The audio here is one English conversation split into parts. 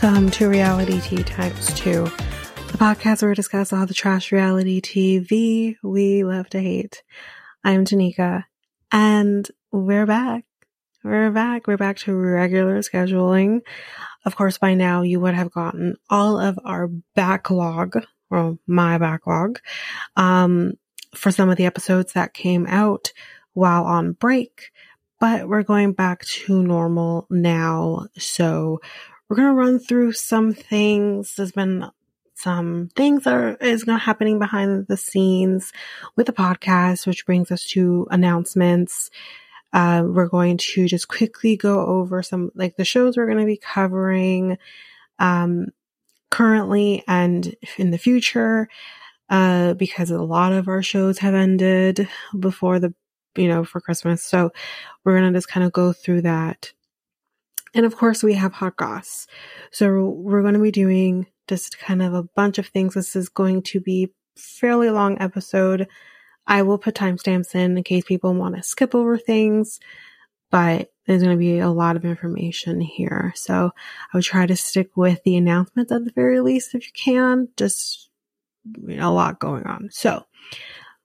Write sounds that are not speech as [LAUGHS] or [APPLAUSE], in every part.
Welcome to Realitea Times 2, the podcast where we discuss all the trash reality TV we love to hate. I'm Tanika, and we're back. We're back. We're back to regular scheduling. Of course, by now you would have gotten all of our backlog, or my backlog, um, for some of the episodes that came out while on break. But we're going back to normal now. So we're going to run through some things. There's been some things that are is going happening behind the scenes with the podcast, which brings us to announcements. Uh, we're going to just quickly go over some like the shows we're going to be covering um, currently and in the future uh, because a lot of our shows have ended before the you know for Christmas. So we're going to just kind of go through that. And of course, we have hot goss. So we're going to be doing just kind of a bunch of things. This is going to be fairly long episode. I will put timestamps in in case people want to skip over things, but there's going to be a lot of information here. So I would try to stick with the announcements at the very least if you can. Just you know, a lot going on. So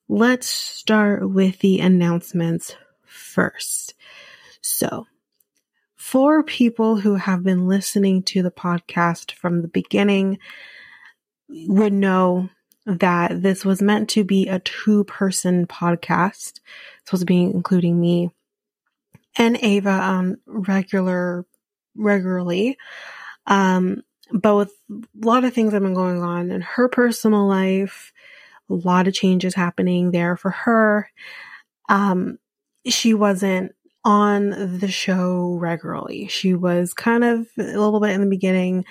let's start with the announcements first. So for people who have been listening to the podcast from the beginning would know that this was meant to be a two person podcast. It's supposed to be including me and Ava on regular, regularly. Um, but with a lot of things that have been going on in her personal life, a lot of changes happening there for her. Um, she wasn't on the show regularly. She was kind of a little bit in the beginning.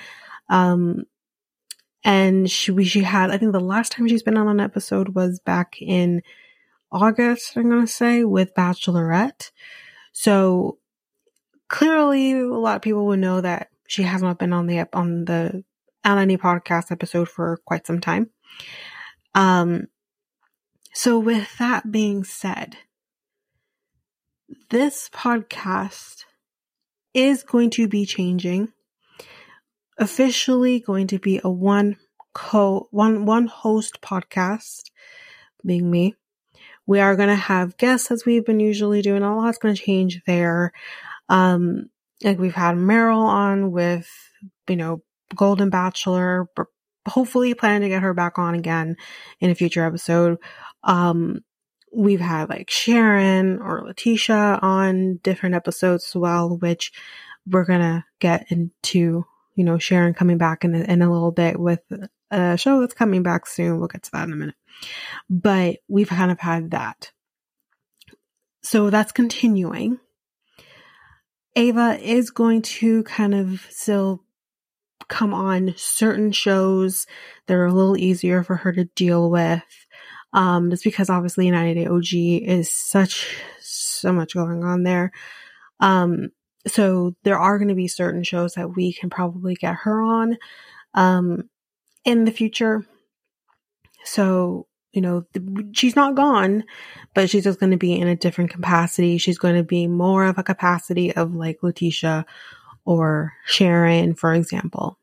Um, and she, we, she had, I think the last time she's been on an episode was back in August, I'm going to say, with Bachelorette. So clearly a lot of people would know that she has not been on the, on the, on any podcast episode for quite some time. Um, so with that being said, this podcast is going to be changing. Officially going to be a one co one one host podcast, being me. We are going to have guests as we've been usually doing. A lot's going to change there. Um, like we've had Meryl on with, you know, Golden Bachelor. Hopefully, planning to get her back on again in a future episode. Um, we've had like Sharon or Letitia on different episodes as well, which we're gonna get into, you know, Sharon coming back in in a little bit with a show that's coming back soon. We'll get to that in a minute. But we've kind of had that. So that's continuing. Ava is going to kind of still come on certain shows that are a little easier for her to deal with. Um, just because obviously 90 Day OG is such, so much going on there. Um, so there are going to be certain shows that we can probably get her on, um, in the future. So, you know, she's not gone, but she's just going to be in a different capacity. She's going to be more of a capacity of like Letitia or Sharon, for example.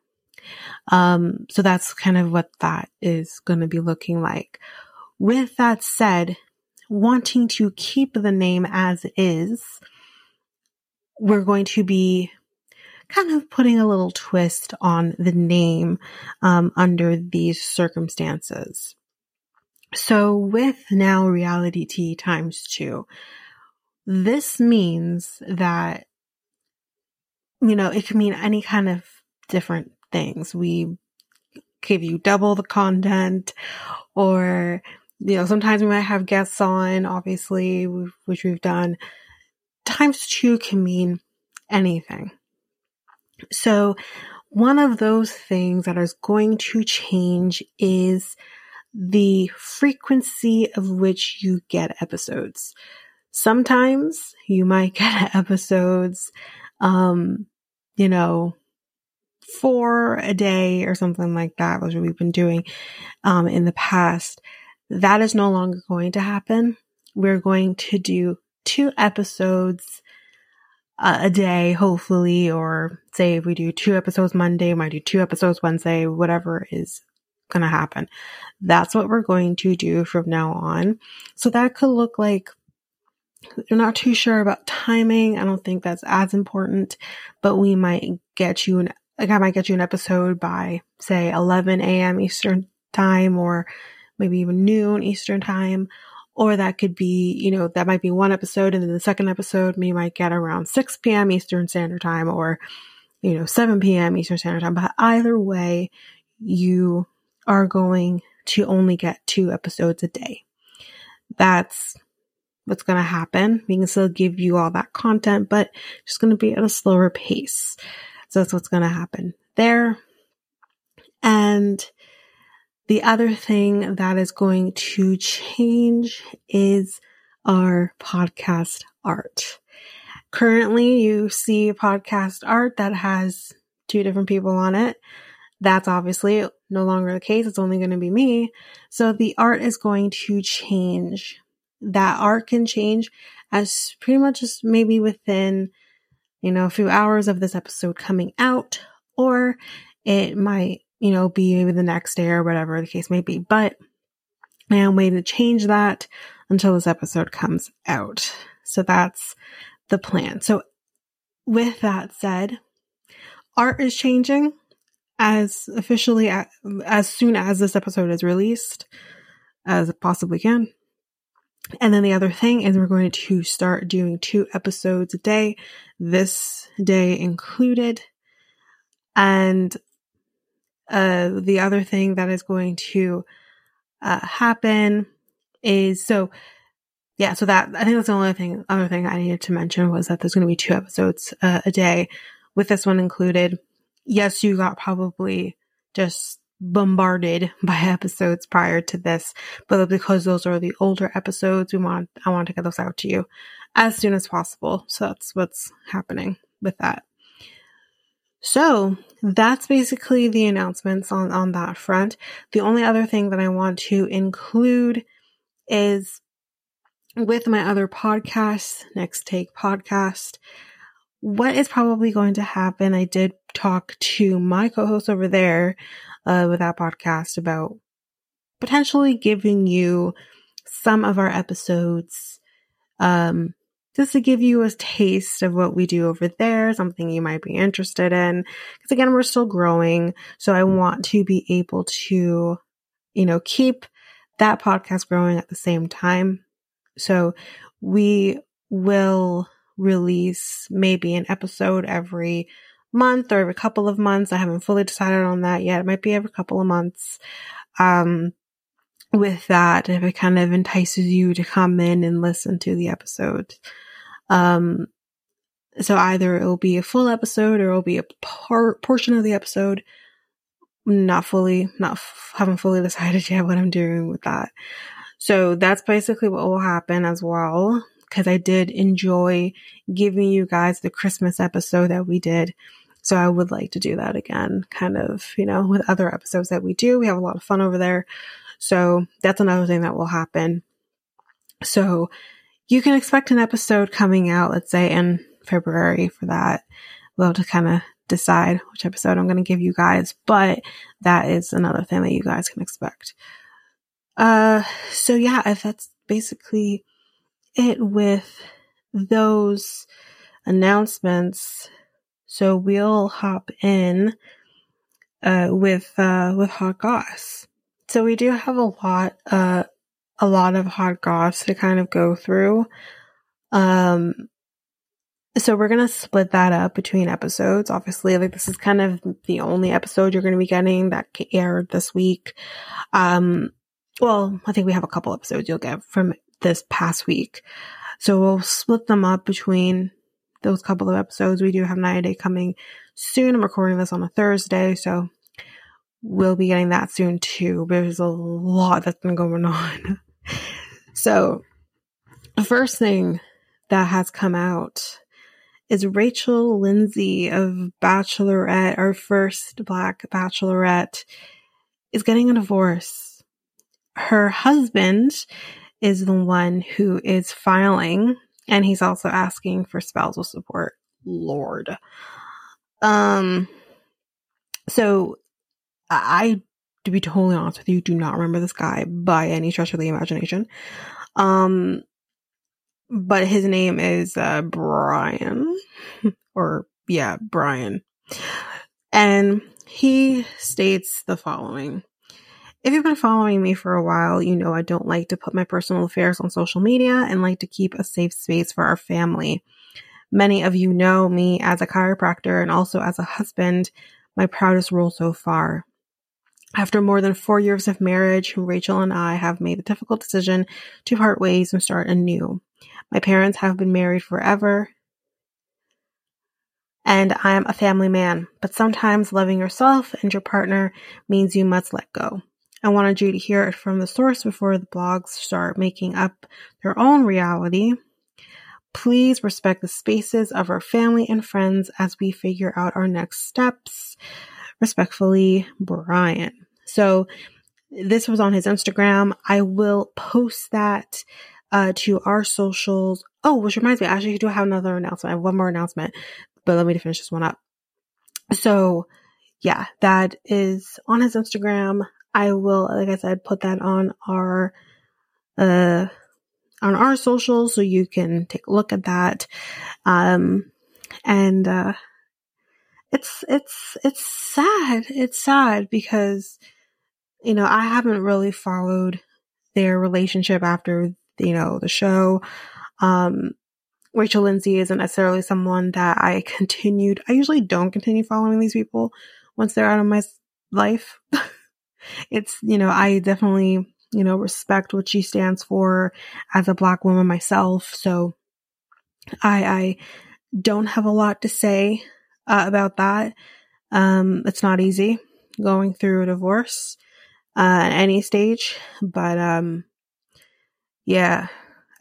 Um, so that's kind of what that is going to be looking like. With that said, wanting to keep the name as is, we're going to be kind of putting a little twist on the name um, under these circumstances. So with now Realitea times two, this means that, you know, it can mean any kind of different things. We give you double the content or you know, sometimes we might have guests on, obviously, which we've done. Times two can mean anything. So one of those things that is going to change is the frequency of which you get episodes. Sometimes you might [LAUGHS] get episodes, um, you know, four a day or something like that, which we've been doing, um, in the past. That is no longer going to happen. We're going to do two episodes a day, hopefully, or say if we do two episodes Monday, we might do two episodes Wednesday, whatever is going to happen. That's what we're going to do from now on. So that could look like you're not too sure about timing. I don't think that's as important, but we might get you an like I might get you an episode by say 11 a.m. Eastern time or maybe even noon Eastern time. Or that could be, you know, that might be one episode and then the second episode we might get around 6 p.m. Eastern Standard Time or, you know, 7 p.m. Eastern Standard Time. But either way, you are going to only get two episodes a day. That's what's going to happen. We can still give you all that content, but just going to be at a slower pace. So that's what's going to happen there. And the other thing that is going to change is our podcast art. Currently, you see podcast art that has two different people on it. That's obviously no longer the case. It's only going to be me. So the art is going to change. That art can change as pretty much as maybe within you know, a few hours of this episode coming out, or it might, you know, be maybe the next day or whatever the case may be. But I am waiting to change that until this episode comes out. So that's the plan. So with that said, art is changing as officially as soon as this episode is released as it possibly can. And then the other thing is we're going to start doing two episodes a day, this day included. And uh, the other thing that is going to uh, happen is so yeah so that i think that's the only thing other thing i needed to mention was that there's going to be two episodes uh, a day with this one included yes you got probably just bombarded [LAUGHS] by episodes prior to this, but because those are the older episodes, we want I want to get those out to you as soon as possible. So that's what's happening with that. So that's basically the announcements on, on that front. The only other thing that I want to include is with my other podcast, Next Take Podcast, what is probably going to happen. I did talk to my co-host over there uh, with that podcast about potentially giving you some of our episodes, um, just to give you a taste of what we do over there, something you might be interested in. Because again, we're still growing. So I want to be able to, you know, keep that podcast growing at the same time. So we will release maybe an episode every month or every couple of months. I haven't fully decided on that yet. It might be every couple of months. Um, with that, if it kind of entices you to come in and listen to the episode. Um, so either it'll be a full episode or it'll be a part portion of the episode. Not fully, not f- haven't fully [LAUGHS] decided yet what I'm doing with that. So that's basically what will happen as well. Cause I did enjoy giving you guys the Christmas episode that we did so I would like to do that again, kind of, you know, with other episodes that we do. We have a lot of fun over there. So that's another thing that will happen. So you can expect an episode coming out, let's say in February for that. We'll have to kind of decide which episode I'm going to give you guys, but that is another thing that you guys can expect. Uh, so yeah, if that's basically it with those announcements, so we'll hop in uh, with uh, with hot goss. So we do have a lot uh, a lot of hot goss to kind of go through. Um, so we're gonna split that up between episodes. Obviously, like this is kind of the only episode you're gonna be getting that aired this week. Um, well, I think we have a couple episodes you'll get from this past week. So we'll split them up between those couple of episodes. We do have 90 Day coming soon. I'm recording this on a Thursday, so we'll be getting that soon too. There's a lot that's been going on. [LAUGHS] so, the first thing that has come out is Rachel Lindsay of Bachelorette, our first Black Bachelorette, is getting a divorce. Her husband is the one who is filing and he's also asking for spousal support. lord. Um, so I, to be totally honest with you, do not remember this guy by any stretch of the imagination. Um, but his name is uh, Brian, [LAUGHS] or yeah, Brian. And he states the following. If you've been following me for a while, you know I don't like to put my personal affairs on social media and like to keep a safe space for our family. Many of you know me as a chiropractor and also as a husband, my proudest role so far. After more than four years of marriage, Rachel and I have made the difficult decision to part ways and start anew. My parents have been married forever, and I am a family man, but sometimes loving yourself and your partner means you must let go. I wanted you to hear it from the source before the blogs start making up their own reality. Please respect the spaces of our family and friends as we figure out our next steps. Respectfully, Brian. So this was on his Instagram. I will post that uh, to our socials. Oh, which reminds me, I actually do have another announcement. I have one more announcement, but let me finish this one up. So yeah, that is on his Instagram. I will, like I said, put that on our, uh, on our socials so you can take a look at that. Um, and, uh, it's, it's, it's sad. It's sad because, you know, I haven't really followed their relationship after, you know, the show. Um, Rachel Lindsay isn't necessarily someone that I continued. I usually don't continue following these people once they're out of my life. [LAUGHS] it's, you know, I definitely, you know, respect what she stands for as a black woman myself. So I, I don't have a lot to say uh, about that. Um, it's not easy going through a divorce, uh, at any stage, but, um, yeah,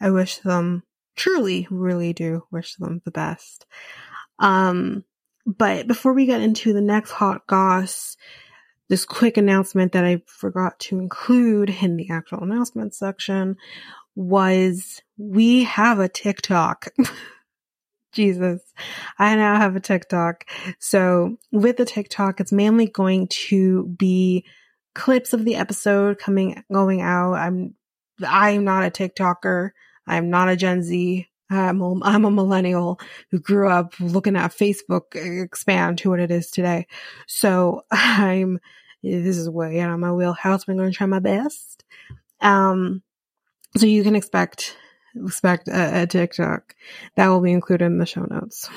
I wish them truly, really do wish them the best. Um, but before we get into the next hot goss, this quick announcement that I forgot to include in the actual announcement section was we have a TikTok. [LAUGHS] Jesus, I now have a TikTok. So with the TikTok, it's mainly going to be clips of the episode coming, going out. I'm, I'm not a TikToker. I'm not a Gen Z. I'm a, I'm a millennial who grew up looking at Facebook expand to what it is today. So [LAUGHS] I'm, this is way out of my wheelhouse. I'm going to try my best. Um, so you can expect, expect a, a TikTok that will be included in the show notes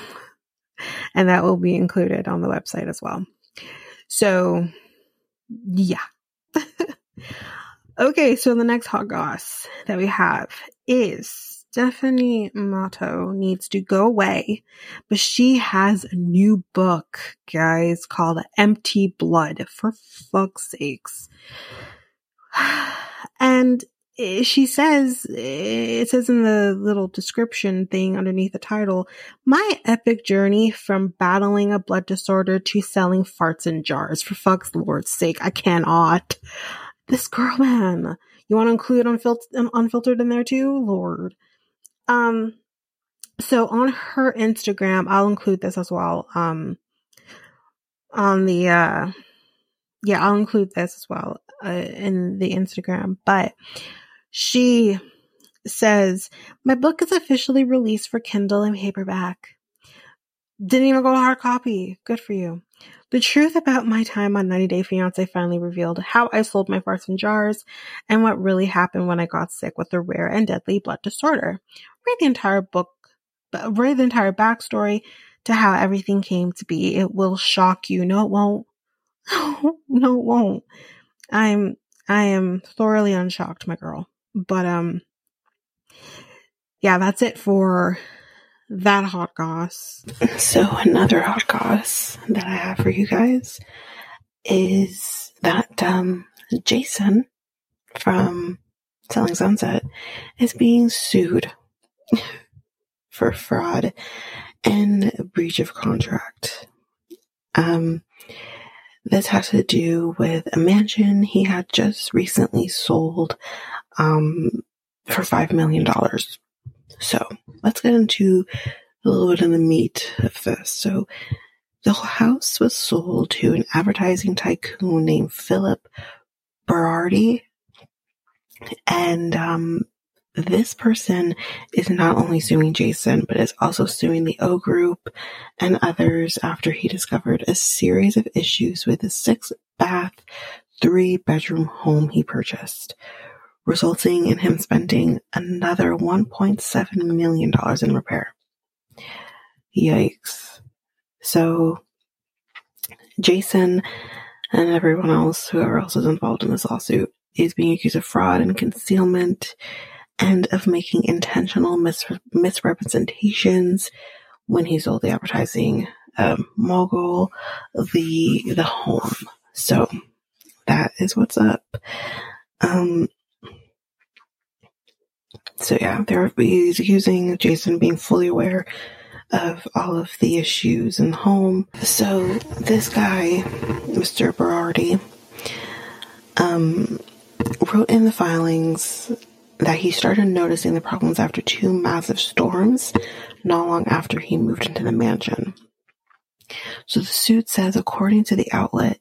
and that will be included on the website as well. So yeah. [LAUGHS] okay. So the next hot goss that we have is Stephanie Matto needs to go away, but she has a new book, guys, called Empty Blood, for fuck's sakes. [SIGHS] And she says, it says in the little description thing underneath the title, my epic journey from battling a blood disorder to selling farts in jars. For fuck's lord's sake, I cannot. This girl, man. You want to include unfil- unfiltered in there too? Lord. Um, so on her Instagram, I'll include this as well. Um, on the, uh, yeah, I'll include this as well, uh, in the Instagram, but she says, my book is officially released for Kindle and paperback. Didn't even go hard copy. Good for you. The truth about my time on 90 Day Fiance finally revealed how I sold my farts in jars and what really happened when I got sick with a rare and deadly blood disorder. Read the entire book, read the entire backstory to how everything came to be. It will shock you. No, it won't. [LAUGHS] no, it won't. I'm, I am thoroughly unshocked, my girl. But, um, yeah, that's it for that hot goss. So another hot goss that I have for you guys is that um, Jason from Selling Sunset is being sued [LAUGHS] for fraud and breach of contract. Um, this has to do with a mansion he had just recently sold um, for $5 million. So let's get into a little bit of the meat of this. So the house was sold to an advertising tycoon named Philip Berardi. And um, this person is not only suing Jason, but is also suing the O Group and others after he discovered a series of issues with a six bath, three bedroom home he purchased, resulting in him spending another $1.7 million in repair. Yikes. So, Jason and everyone else, whoever else is involved in this lawsuit, is being accused of fraud and concealment and of making intentional mis- misrepresentations when he sold the advertising um, mogul the the home. So that is what's up. Um, so yeah, they're accusing Jason being fully aware of all of the issues in the home. So this guy, Mr. Berardi, um, wrote in the filings that he started noticing the problems after two massive storms not long after he moved into the mansion. So the suit says, according to the outlet,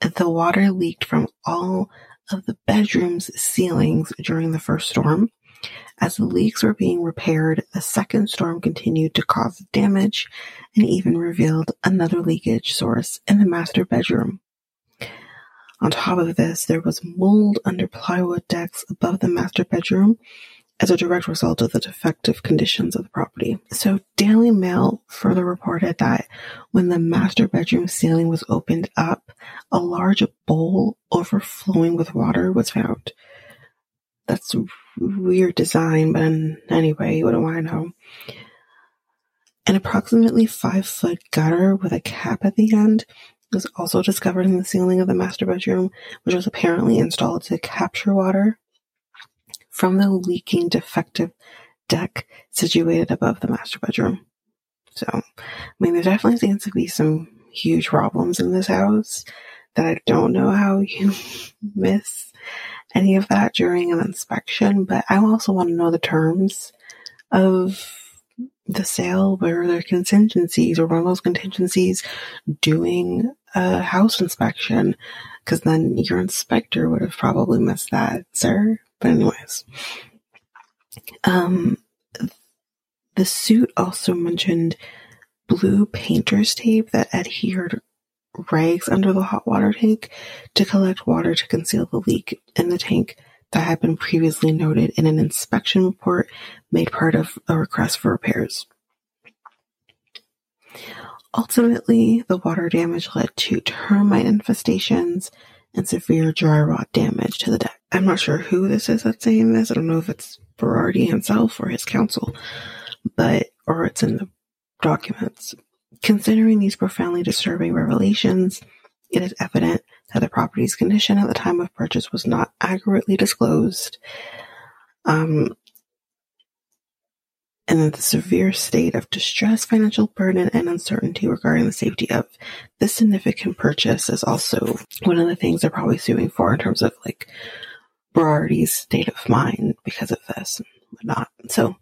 the water leaked from all of the bedroom's ceilings during the first storm. As the leaks were being repaired, the second storm continued to cause damage and even revealed another leakage source in the master bedroom. On top of this, there was mold under plywood decks above the master bedroom as a direct result of the defective conditions of the property. So Daily Mail further reported that when the master bedroom ceiling was opened up, a large bowl overflowing with water was found. That's weird design, but anyway, what do I know? An approximately five foot gutter with a cap at the end was also discovered in the ceiling of the master bedroom, which was apparently installed to capture water from the leaking defective deck situated above the master bedroom. So, I mean, there definitely seems to be some huge problems in this house that I don't know how you [LAUGHS] miss any of that during an inspection, but I also want to know the terms of the sale where there contingencies or one of those contingencies doing a house inspection because then your inspector would have probably missed that, sir. But anyways, um, the suit also mentioned blue painter's tape that adhered rags under the hot water tank to collect water to conceal the leak in the tank that had been previously noted in an inspection report made part of a request for repairs. Ultimately, the water damage led to termite infestations and severe dry rot damage to the deck. I'm not sure who this is that's saying this. I don't know if it's Berardi himself or his counsel, but, or it's in the documents. Considering these profoundly disturbing revelations, it is evident that the property's condition at the time of purchase was not accurately disclosed. Um, and that the severe state of distress, financial burden, and uncertainty regarding the safety of this significant purchase is also one of the things they're probably suing for in terms of like Berardi's state of mind because of this and whatnot. So,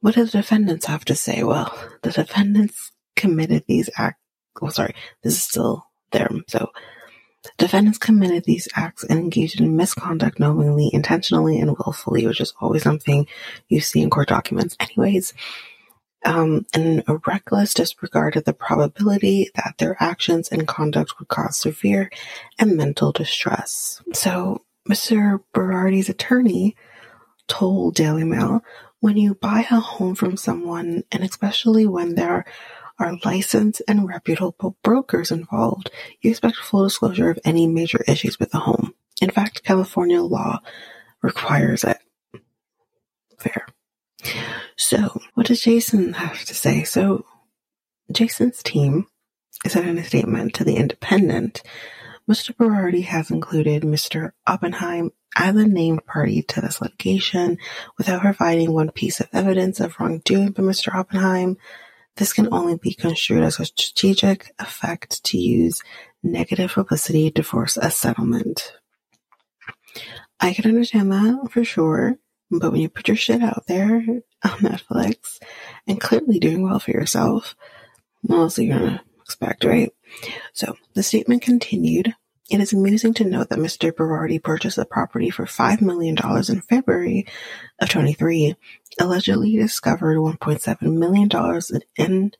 what do the defendants have to say? Well, the defendants committed these acts. Oh, sorry, this is still there. So, Defendants committed these acts and engaged in misconduct knowingly, intentionally, and willfully, which is always something you see in court documents. Anyways, um, and a reckless disregard of the probability that their actions and conduct would cause severe and mental distress. So, Mr. Berardi's attorney told Daily Mail when you buy a home from someone, and especially when there are licensed and reputable brokers involved, you expect full disclosure of any major issues with the home. In fact, California law requires it. Fair. So, what does Jason have to say? So, Jason's team said in a statement to The Independent Mr. Berardi has included Mr. Oppenheim as a named party to this litigation without providing one piece of evidence of wrongdoing by Mr. Oppenheim. This can only be construed as a strategic effect to use negative publicity to force a settlement. I can understand that for sure, but when you put your shit out there [LAUGHS] on Netflix and clearly doing well for yourself. What else are you gonna expect, right? So the statement continued. It is amusing to note that Mr. Berardi purchased the property for $5 million in February of 23, allegedly discovered $1.7 million in,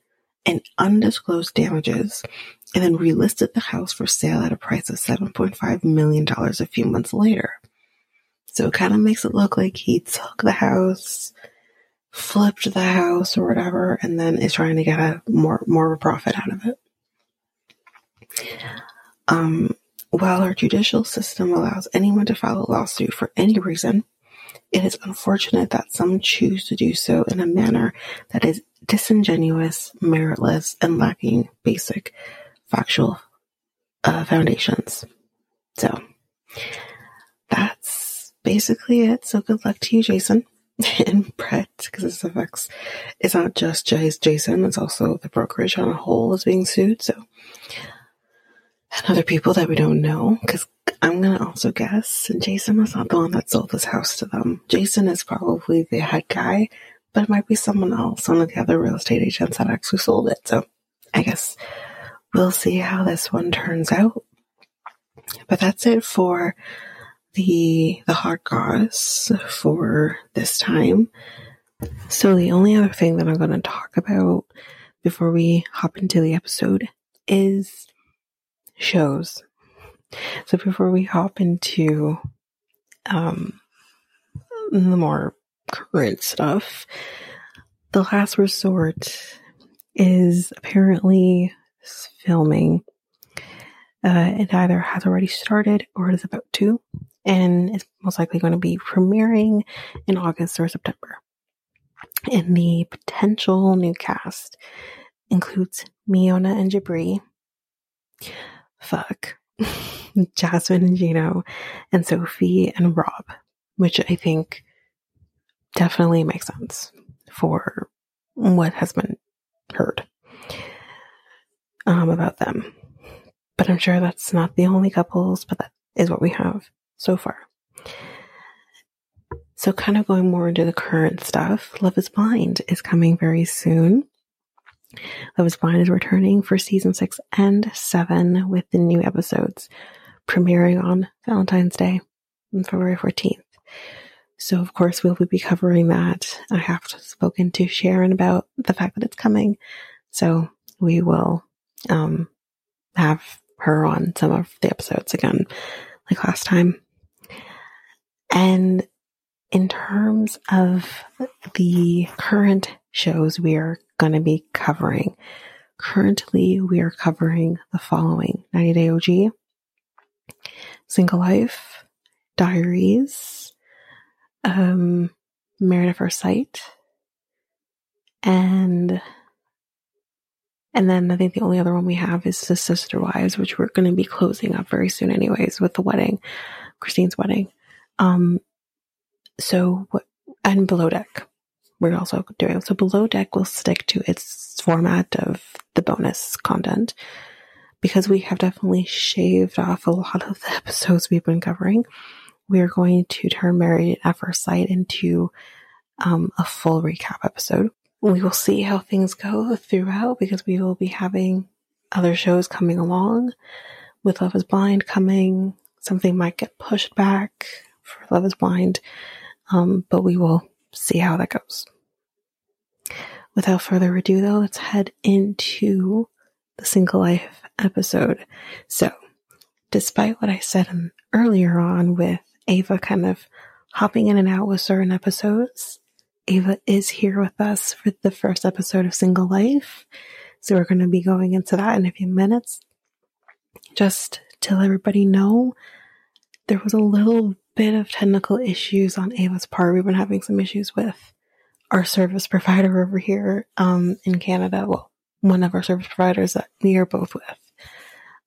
in undisclosed damages, and then relisted the house for sale at a price of $7.5 million a few months later. So it kind of makes it look like he took the house, flipped the house or whatever, and then is trying to get a more more of a profit out of it. Um, while our judicial system allows anyone to file a lawsuit for any reason, it is unfortunate that some choose to do so in a manner that is disingenuous, meritless, and lacking basic factual uh, foundations. So that's basically it. So good luck to you, Jason [LAUGHS] and Brett, because this affects, it's not just Jason, it's also the brokerage on a whole is being sued. So, and other people that we don't know, because I'm going to also guess, and Jason was not the one that sold this house to them. Jason is probably the head guy, but it might be someone else, one of the other real estate agents that actually sold it. So I guess we'll see how this one turns out. But that's it for the the hot goss for this time. So the only other thing that I'm going to talk about before we hop into the episode is shows. So before we hop into um, the more current stuff, The Last Resort is apparently filming. Uh, it either has already started or it is about to and it's most likely going to be premiering in August or September. And the potential new cast includes Miona and Jibri, fuck, [LAUGHS] Jasmine and Gino, and Sophie and Rob, which I think definitely makes sense for what has been heard um, about them. But I'm sure that's not the only couples, but that is what we have so far. So, kind of going more into the current stuff, Love is Blind is coming very soon. Love is Blind is returning for season six and seven with the new episodes premiering on Valentine's Day on February 14th. So, of course, we'll be covering that. I have spoken to Sharon about the fact that it's coming. So, we will um, have her on some of the episodes again, like last time. And in terms of the current shows we are going to be covering, currently we are covering the following 90 Day OG, Single Life, Diaries, um, Married at First Sight, and and then I think the only other one we have is the Sister Wives, which we're going to be closing up very soon, anyways, with the wedding, Christine's wedding. Um, so and below deck, we're also doing. So below deck will stick to its format of the bonus content because we have definitely shaved off a lot of the [LAUGHS] episodes we've been covering. We are going to turn Married at First Sight into um, a full recap episode. We will see how things go throughout because we will be having other shows coming along with Love is Blind coming. Something might get pushed back for Love is Blind, um, but we will see how that goes. Without further ado, though, let's head into the single life episode. So, despite what I said earlier on with Ava kind of hopping in and out with certain episodes, Ava is here with us for the first episode of Single Life. So we're going to be going into that in a few minutes. Just to let everybody know, there was a little bit of technical issues on Ava's part. We've been having some issues with our service provider over here um, in Canada. Well, one of our service providers that we are both with.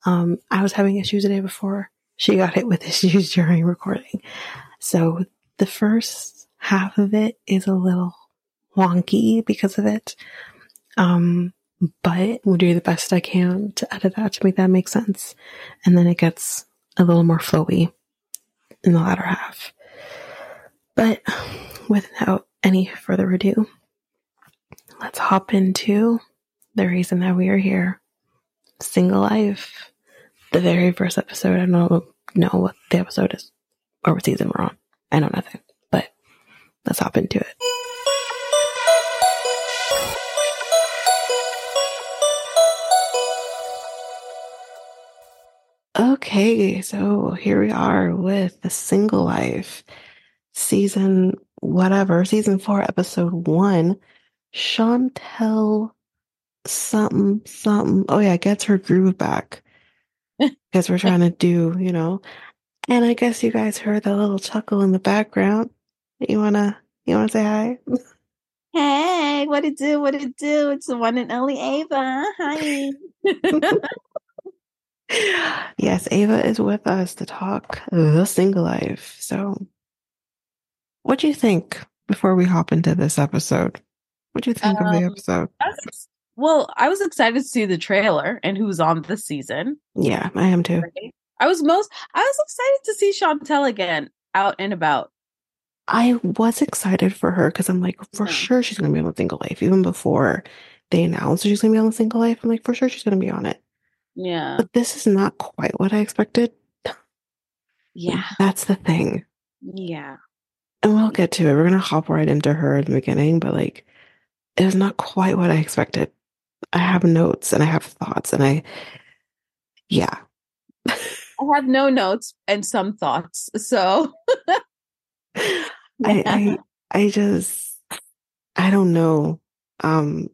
Um, I was having issues the day before. She got hit with [LAUGHS] issues during recording. So the first half of it is a little wonky because of it. Um, but we'll do the best I can to edit that to make that make sense. And then it gets a little more flowy in the latter half. But without any further ado, let's hop into the reason that we are here. Single life. The very first episode. I don't know what the episode is or what season we're on. I know nothing, but let's hop into it. Okay, so here we are with the single life season, whatever, season four, episode one. Chantel something, something. Oh yeah, gets her groove back. [LAUGHS] Because we're trying to do, you know. And I guess you guys heard that little chuckle in the background. You wanna you wanna say hi? Hey, what it do? What it do? It's the one and only Ava. Hi. [LAUGHS] [LAUGHS] yes, Ava is with us to talk the single life. So, what do you think before we hop into this episode? What do you think um, of the um, episode? I was, well, I was excited to see the trailer and who's on this season. Yeah, I am too. I was most I was excited to see Chantel again out and about. I was excited for her because I'm like, for yeah. sure she's gonna be on the single life. Even before they announced she's gonna be on the single life, I'm like, for sure she's gonna be on it. Yeah. But this is not quite what I expected. Yeah. That's the thing. Yeah. And we'll get to it. We're gonna hop right into her in the beginning, but like it was not quite what I expected. I have notes and I have thoughts and I yeah. I have no notes and some thoughts. So I, I [LAUGHS] I just I don't know. Um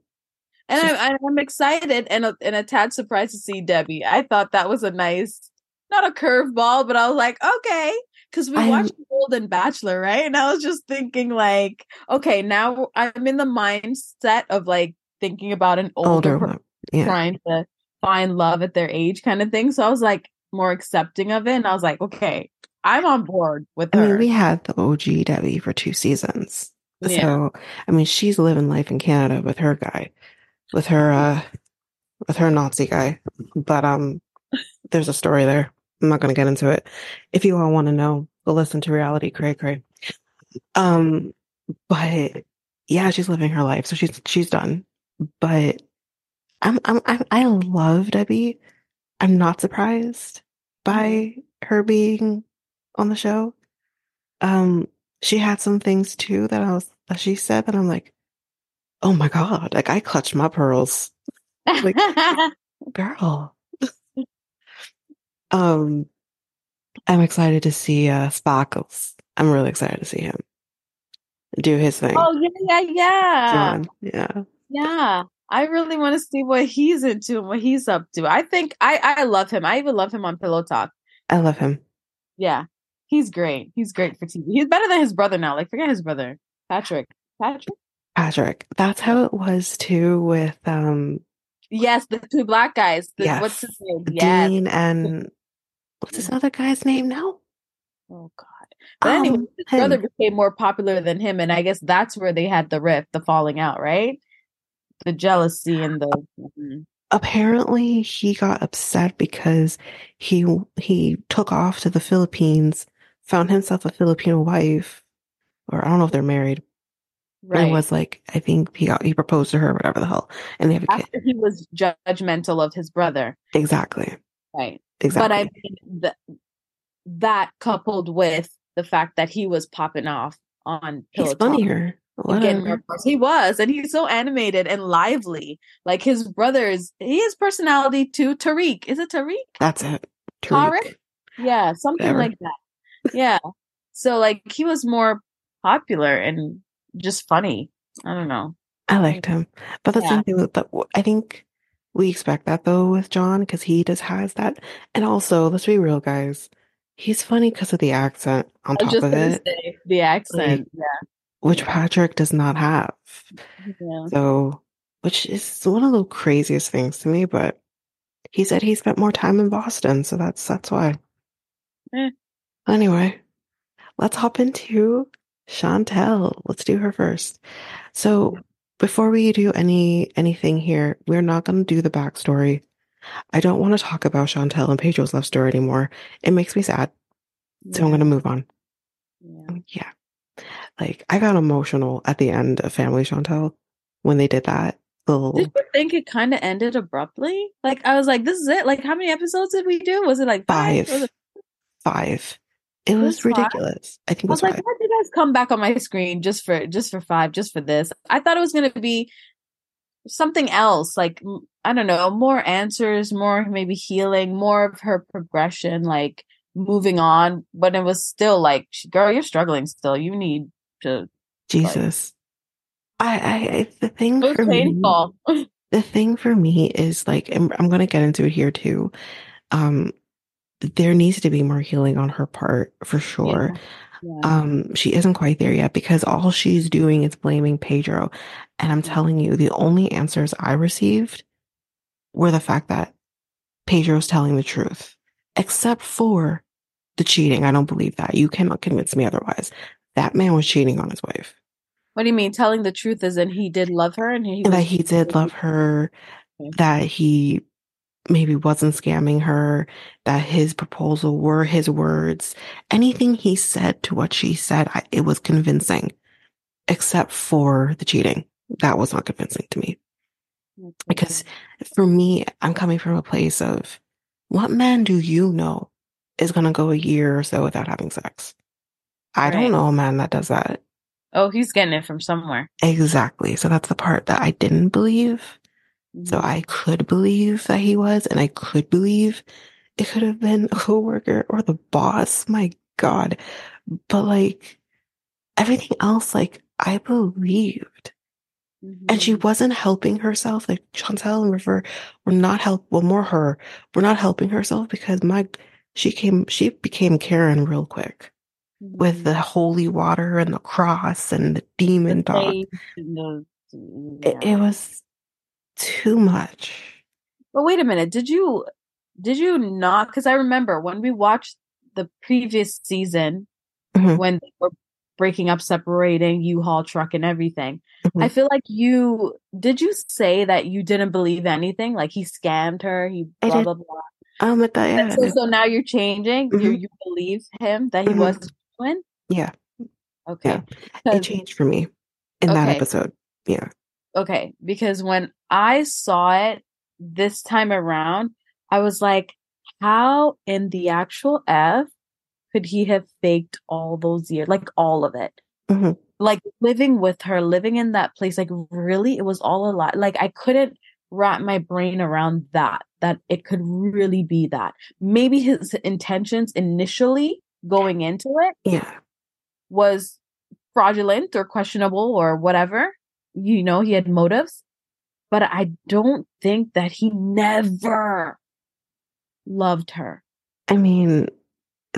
and I'm, I'm excited and a, and a tad surprised to see Debbie. I thought that was a nice, not a curveball, but I was like, okay, because we I'm, watched Golden Bachelor, right? And I was just thinking, like, okay, now I'm in the mindset of like thinking about an older, older person yeah. trying to find love at their age, kind of thing. So I was like more accepting of it, and I was like, okay, I'm on board with her. I mean, we had the OG Debbie for two seasons. Yeah. So, I mean, she's living life in Canada with her guy, with her, uh, with her Nazi guy. But, um, there's a story there. I'm not to get into it. If you all want to know, go listen to reality cray cray. Um, but yeah, she's living her life. So she's, she's done. But I'm, I'm, I'm I love Debbie. I'm not surprised by her being on the show. Um, she had some things too that I was that she said that I'm like, oh my god, like I clutched my pearls. Like, [LAUGHS] girl. um, I'm excited to see uh Sparkles. I'm really excited to see him do his thing. Oh yeah, yeah, yeah. John, yeah, yeah. I really want to see what he's into and what he's up to. I think I I love him. I even love him on Pillow Talk. I love him. Yeah, he's great. He's great for TV. He's better than his brother now. Like forget his brother, Patrick. Patrick. Patrick. That's how it was too with um. Yes, the two black guys. The, yes. What's his name? Yes. Dean and [LAUGHS] what's this other guy's name now? Oh God. But um, anyway, his him. brother became more popular than him, and I guess that's where they had the rift, the falling out, right? The jealousy and the. Mm-hmm apparently he got upset because he he took off to the Philippines, found himself a Filipino wife, or I don't know if they're married. Right. It was like I think he got he proposed to her, whatever the hell, and they have a After kid. He was judgmental of his brother. Exactly. Right. Exactly. But I mean that that coupled with the fact that he was popping off on He's funnier. He was, and he's so animated and lively. Like his brothers, he has personality too. Tariq, is it Tariq? That's it. Tariq. Yeah, something Whatever. like that. Yeah. so like he was more popular and just funny. I don't know. I liked him, but that's yeah. something that I think we expect that though with John because he just has that, and also let's be real, guys. He's funny because of the accent. On top of it, say, the accent, like, yeah which Patrick does not have. Yeah. So, which is one of the craziest things to me, but he said he spent more time in Boston, so that's that's why. Eh. Anyway, let's hop into Chantel. Let's do her first. So, before we do any anything here, we're not going to do the backstory. I don't want to talk about Chantel and Pedro's love story anymore. It makes me sad. Yeah. So I'm going to move on. Yeah. Um, yeah. Like I got emotional at the end of Family Chantel. when they did that. Little... Did you think it kind of ended abruptly? Like I was like, this is it. Like how many episodes did we do? Was it like five? five? It... Five. It was, ridiculous. I think it was, I was like, why did you guys come back on my screen just for just for five, just for this? I thought it was gonna be something else, like I don't know, more answers, more maybe healing, more of her progression, like moving on. But it was still like, girl, you're struggling still. You need to Jesus. Like, I, I, the thing for painful. me, [LAUGHS] the thing for me is like, I'm, I'm going to get into it here too. Um, there needs to be more healing on her part for sure. Yeah. Yeah. Um, she isn't quite there yet because all she's doing is blaming Pedro. And I'm telling you, the only answers I received were the fact that Pedro's telling the truth, except for the cheating. I don't believe that. You cannot convince me otherwise. That man was cheating on his wife. What do you mean? Telling the truth is, and he did love her, and he that he did love her. That he maybe wasn't scamming her. That his proposal were his words. Anything he said to what she said, I, it was convincing, except for the cheating. That was not convincing to me. Because for me, I'm coming from a place of what man do you know is going to go a year or so without having sex? I right. don't know a man that does that. Oh, he's getting it from somewhere. Exactly. So that's the part that I didn't believe. So I could believe that he was, and I could believe it could have been a coworker or the boss. My God. But like everything else, like I believed. Mm-hmm. And she mm-hmm. wasn't helping herself. Like Chantel and River were not help. Well, more her were not helping herself because my she came. She became Karen real quick mm-hmm. with the holy water and the cross and the demon the dog. The, yeah. it, it was too much. But wait a minute. Did you did you not? Because I remember when we watched the previous season mm-hmm. when they were breaking up, separating U-Haul truck and everything. Mm-hmm. I feel like you did you say that you didn't believe anything? Like he scammed her, he blah blah blah. Um, at yeah. So, so, now you're changing. Mm-hmm. You you believe him that he mm-hmm. was twin. Yeah. Okay. Yeah. It changed for me in okay. that episode. Yeah. Okay, because when I saw it this time around, I was like, how in the actual F could he have faked all those years? Like all of it. Mm-hmm. Like living with her, living in that place, like really, it was all a lot. Like I couldn't wrap my brain around that, that it could really be that. Maybe his intentions initially going into it yeah. was fraudulent or questionable or whatever. You know, he had motives. But I don't think that he never loved her. I mean,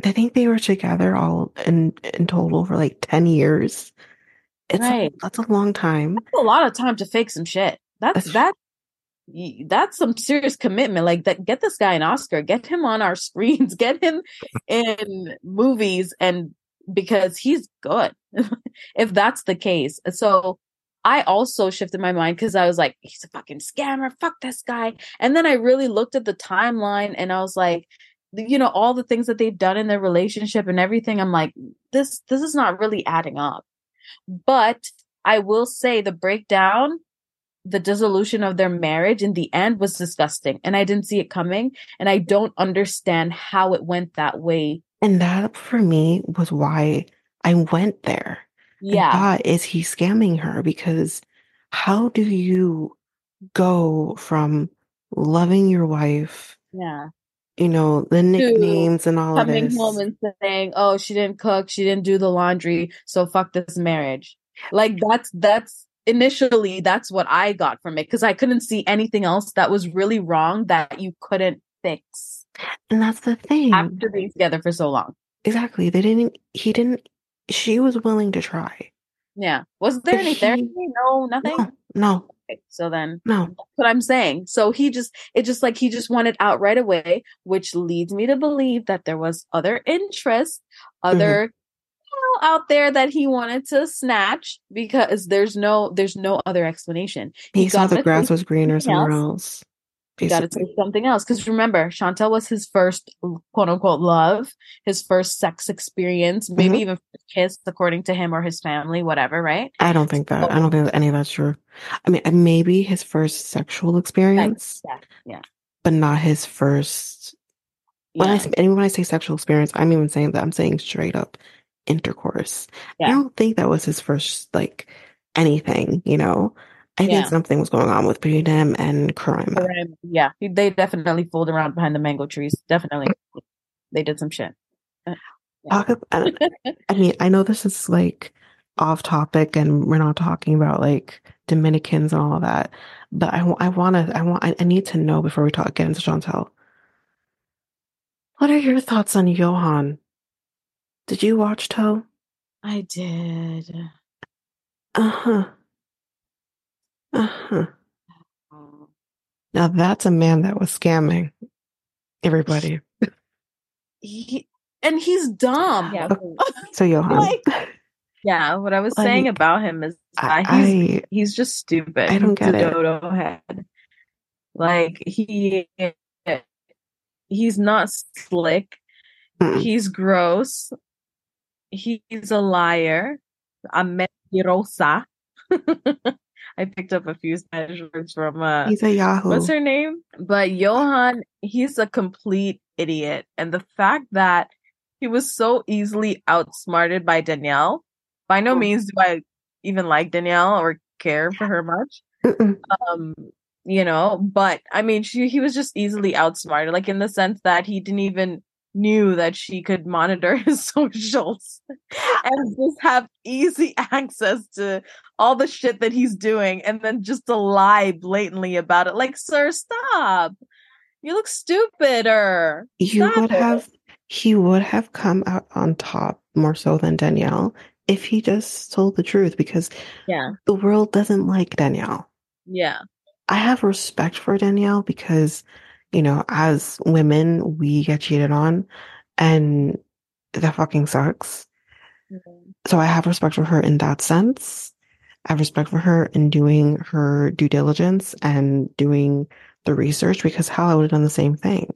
I think they were together all in in total for like 10 years. It's right. a, that's a long time. That's a lot of time to fake some shit. That's, that's that that's some serious commitment. Like that get this guy an Oscar, get him on our [LAUGHS] screens, get him in movies and because he's good. [LAUGHS] if that's the case. So I also shifted my mind because I was like, he's a fucking scammer. Fuck this guy. And then I really looked at the timeline and I was like, you know all the things that they've done in their relationship and everything i'm like this this is not really adding up but i will say the breakdown the dissolution of their marriage in the end was disgusting and i didn't see it coming and i don't understand how it went that way and that for me was why i went there yeah thought, is he scamming her because how do you go from loving your wife yeah you know, the nicknames and all of this. Coming home and saying, "Oh, she didn't cook, she didn't do the laundry, so fuck this marriage." Like that's that's initially that's what I got from it because I couldn't see anything else that was really wrong that you couldn't fix. And that's the thing. After being together for so long. Exactly. They didn't he didn't she was willing to try. Yeah. Was there any he, therapy? No, nothing. No, no. Okay, so then no. That's what I'm saying. So he just it just like he just wanted out right away, which leads me to believe that there was other interest, other mm-hmm. out there that he wanted to snatch because there's no there's no other explanation. He, he saw the grass was greener somewhere else. He got to take something else. Because remember, Chantel was his first quote unquote love, his first sex experience, maybe mm-hmm. even kiss, according to him or his family, whatever, right? I don't think that. I don't think any of that's true. I mean, maybe his first sexual experience. Yeah. Yeah. But not his first. When yeah. I and when I say sexual experience, I'm even saying that I'm saying straight up intercourse. Yeah. I don't think that was his first like anything, you know. I yeah. think something was going on with between and Coraima. Yeah, they definitely fooled around behind the mango trees. Definitely, they did some shit. Uh, yeah. I mean, I know this is like off topic, and we're not talking about like Dominicans and all that, but I, I want to, I want, I, I need to know before we talk get into Chantel. What are your thoughts on Yohan? Did you watch Toe? I did. Uh huh. Uh-huh. Now that's a man that was scamming everybody. He, and he's dumb. [LAUGHS] Yeah. so Yohan. Like, yeah, what I was like, saying about him is I, he's I, he's just stupid. I don't get it. Dodo head. Like he he's not slick. Mm. He's gross. He's a liar. A mentirosa. [LAUGHS] I picked up a few Spanish words from uh He's a Yahoo. What's her name? But Yohan, he's a complete idiot. And the fact that he was so easily outsmarted by Daniele, by no means do I even like Daniele or care for her much. Um, you know, but I mean she he was just easily outsmarted, like in the sense that he didn't even knew that she could monitor [LAUGHS] his socials and just have easy [LAUGHS] access to all the shit that he's doing and then just to lie blatantly about it. Like, sir, stop. You look stupider. You would it. have he would have come out on top more so than Daniele if he just told the truth because yeah, the world doesn't like Daniele. Yeah. I have respect for Daniele because you know, as women, we get cheated on and that fucking sucks. Mm-hmm. So I have respect for her in that sense. I have respect for her in doing her due diligence and doing the research because hell, I would have done the same thing.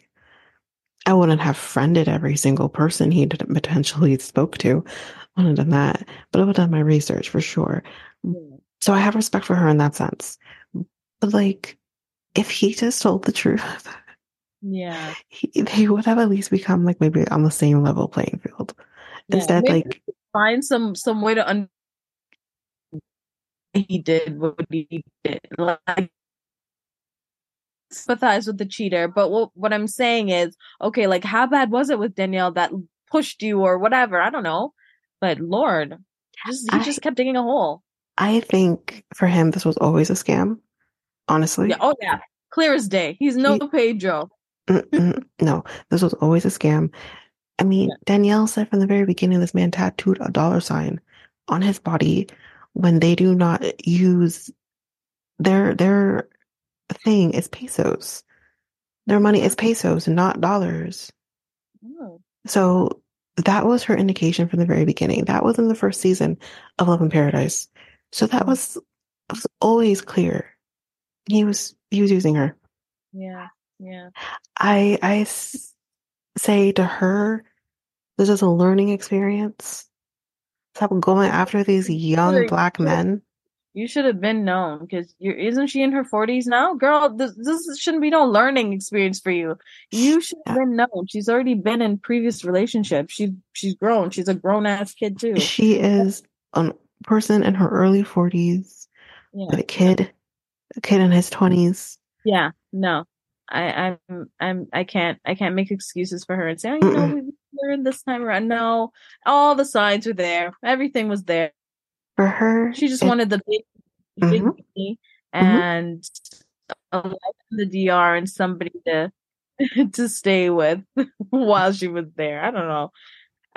I wouldn't have friended every single person he potentially spoke to. I wouldn't have done that, but I would have done my research for sure. Mm-hmm. So I have respect for her in that sense. But like, if he just told the truth, yeah, he, they would have at least become like maybe on the same level playing field. Yeah, Instead, like find some some way to un- he did what he did, like sympathize with the cheater. But what what I'm saying is, okay, like how bad was it with Daniele that pushed you or whatever? I don't know, but Lord, just he I, just kept digging a hole. I think for him, this was always a scam. Honestly, yeah. Oh yeah, clear as day. He's no he, Pedro [LAUGHS] no, this was always a scam. I mean, yeah. Daniele said from the very beginning, this man tattooed a dollar sign on his body when they do not use their their thing is pesos. Their money is pesos, not dollars. Oh. So that was her indication from the very beginning. That was in the first season of Love in Paradise. So that mm. was was always clear. He was he was using her. Yeah. Yeah. I I s- say to her, this is a learning experience. Stop going after these young black men. You should have been known because you isn't she in her forties now, girl? This this shouldn't be no learning experience for you. You should have yeah. been known. She's already been in previous relationships. She she's grown. She's a grown ass kid too. She is a person in her early forties yeah. with a kid, a kid in his twenties. Yeah, no, I, I'm I'm I can't I can't make excuses for her and say, oh, you know, we learned this time around. No, all the signs were there. Everything was there. For her, she just it, wanted the big, big mm-hmm. mm-hmm. and mm-hmm. a life in the DR and somebody to [LAUGHS] to stay with [LAUGHS] while she was there. I don't know.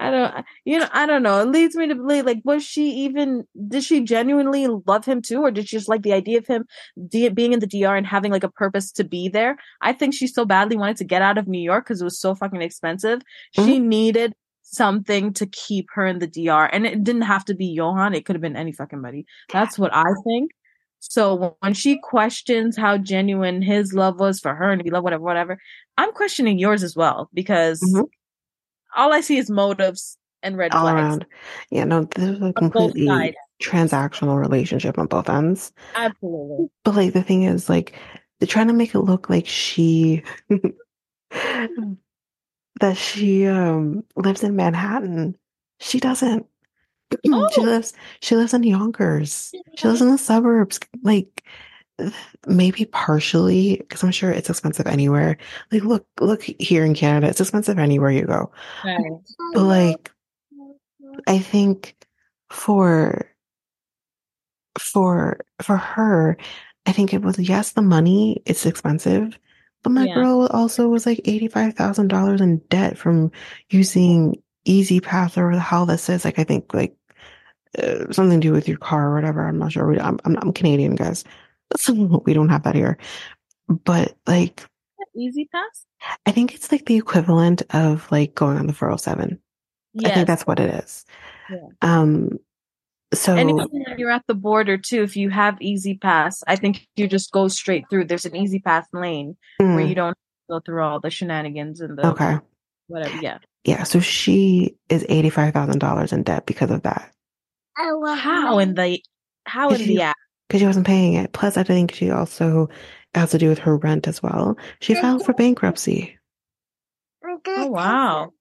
I don't, you know, I don't know. It leads me to believe, like, was she even, did she genuinely love him too? Or did she just like the idea of him de- being in the DR and having like a purpose to be there? I think she so badly wanted to get out of New York because it was so fucking expensive. Mm-hmm. She needed something to keep her in the DR. And it didn't have to be Yohan. It could have been any fucking buddy. That's what I think. So when she questions how genuine his love was for her and if loved whatever, whatever, I'm questioning yours as well because mm-hmm. All I see is motives and red all flags. around. Yeah, no, this is a completely transactional relationship on both ends. Absolutely. But like the thing is, like they're trying to make it look like she [LAUGHS] that she um lives in Manhattan. She doesn't. [CLEARS THROAT] Oh. She lives she lives in Yonkers. She lives in the suburbs. Like maybe partially because I'm sure it's expensive anywhere. Like look look here in Canada, it's expensive anywhere you go. Right. But like I think for for for her, I think it was yes, the money it's expensive, but my yeah. girl also was like eighty five thousand dollars in debt from using E-ZPass or how this is. Like I think like uh, something to do with your car or whatever. I'm not sure. I'm I'm, I'm Canadian, guys. We don't have that here. But like E-ZPass? I think it's like the equivalent of like going on the 407. Yes. I think that's what it is. Yeah. Um, so anytime you're at the border too, if you have E-ZPass, I think you just go straight through. There's an E-ZPass lane mm. where you don't go through all the shenanigans and the okay, whatever. Yeah, yeah. So she is eighty five thousand dollars in debt because of that. How in the how in the app? Because she wasn't paying it. Plus, I think she also has to do with her rent as well. She filed for bankruptcy. Oh, oh wow!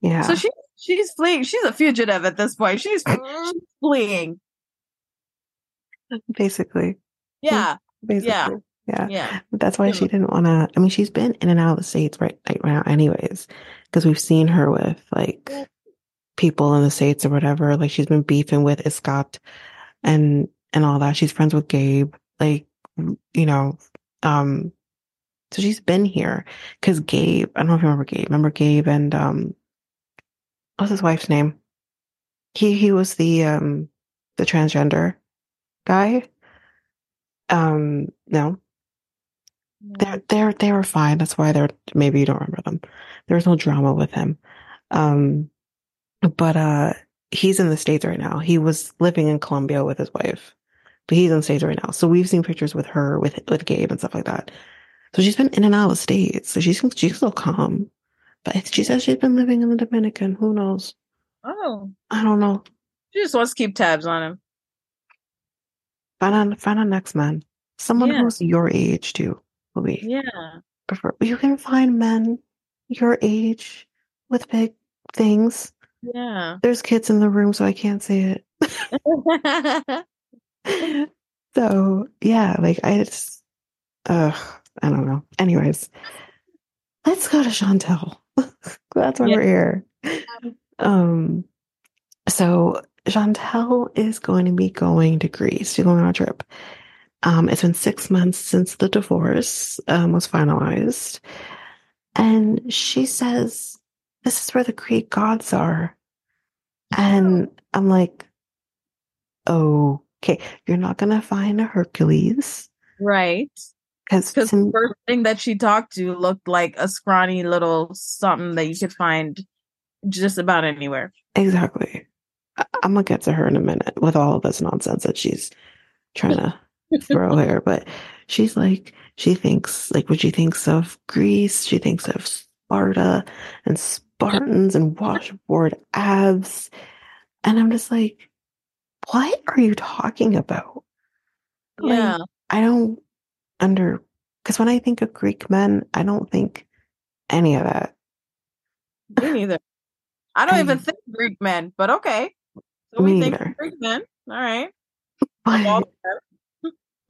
Yeah. So she she's fleeing. She's a fugitive at this point. She's, she's [LAUGHS] fleeing. Basically. Yeah. Mm-hmm. Basically. Yeah. Yeah. Yeah. That's why she didn't want to. I mean, she's been in and out of the states right, right now, anyways, because we've seen her with like people in the states or whatever. Like she's been beefing with Iscott and and all that. She's friends with Gabe. Like you know, um, so she's been here because Gabe. I don't know if you remember Gabe. Remember Gabe and um, what's his wife's name? He he was the um the transgender guy. Um, no. They're they're they were fine. That's why they're maybe you don't remember them. There was no drama with him. Um but uh he's in the States right now. He was living in Colombia with his wife. But he's on stage right now. So we've seen pictures with her, with with Gabe and stuff like that. So she's been in and out of States. So she's she's still calm. But she says she's been living in the Dominican. Who knows? Oh. I don't know. She just wants to keep tabs on him. Find a find a next man. Someone yeah. who's your age too. Will be. Yeah. Prefer you can find men your age with big things. Yeah. There's kids in the room, so I can't say it. [LAUGHS] [LAUGHS] [LAUGHS] so yeah, like I just ugh, I don't know. Anyways. Let's go to Chantel. [LAUGHS] That's why yeah. we're here. Um so Chantel is going to be going to Greece. She's going on a trip. Um, it's been six months since the divorce um, was finalized. And she says, This is where the Greek gods are. And I'm like, Okay, you're not going to find a Hercules. Right. Because the first thing that she talked to looked like a scrawny little something that you could find just about anywhere. Exactly. I'm gonna get to her in a minute with all of this nonsense that she's trying to throw [LAUGHS] here. But she's like, she thinks like when she thinks of Greece, she thinks of Sparta and Spartans and [LAUGHS] washboard abs. And I'm just like, what are you talking about? Yeah. Like, I don't under because when I think of Greek men, I don't think any of that. Me neither. I don't I, even think Greek men, but okay. So we think Greek men. All right. [LAUGHS]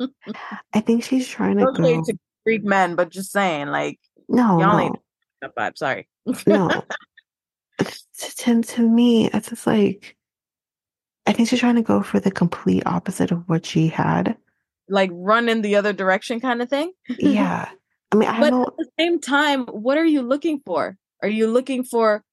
[LAUGHS] I think she's trying to okay go to Greek men, but just saying, like, no, y'all no. vibe. Sorry. no. [LAUGHS] To, to me, it's just like I think she's trying to go for the complete opposite of what she had like run in the other direction kind of thing. yeah. I mean, I but at the same time, what are you looking for? Are you looking for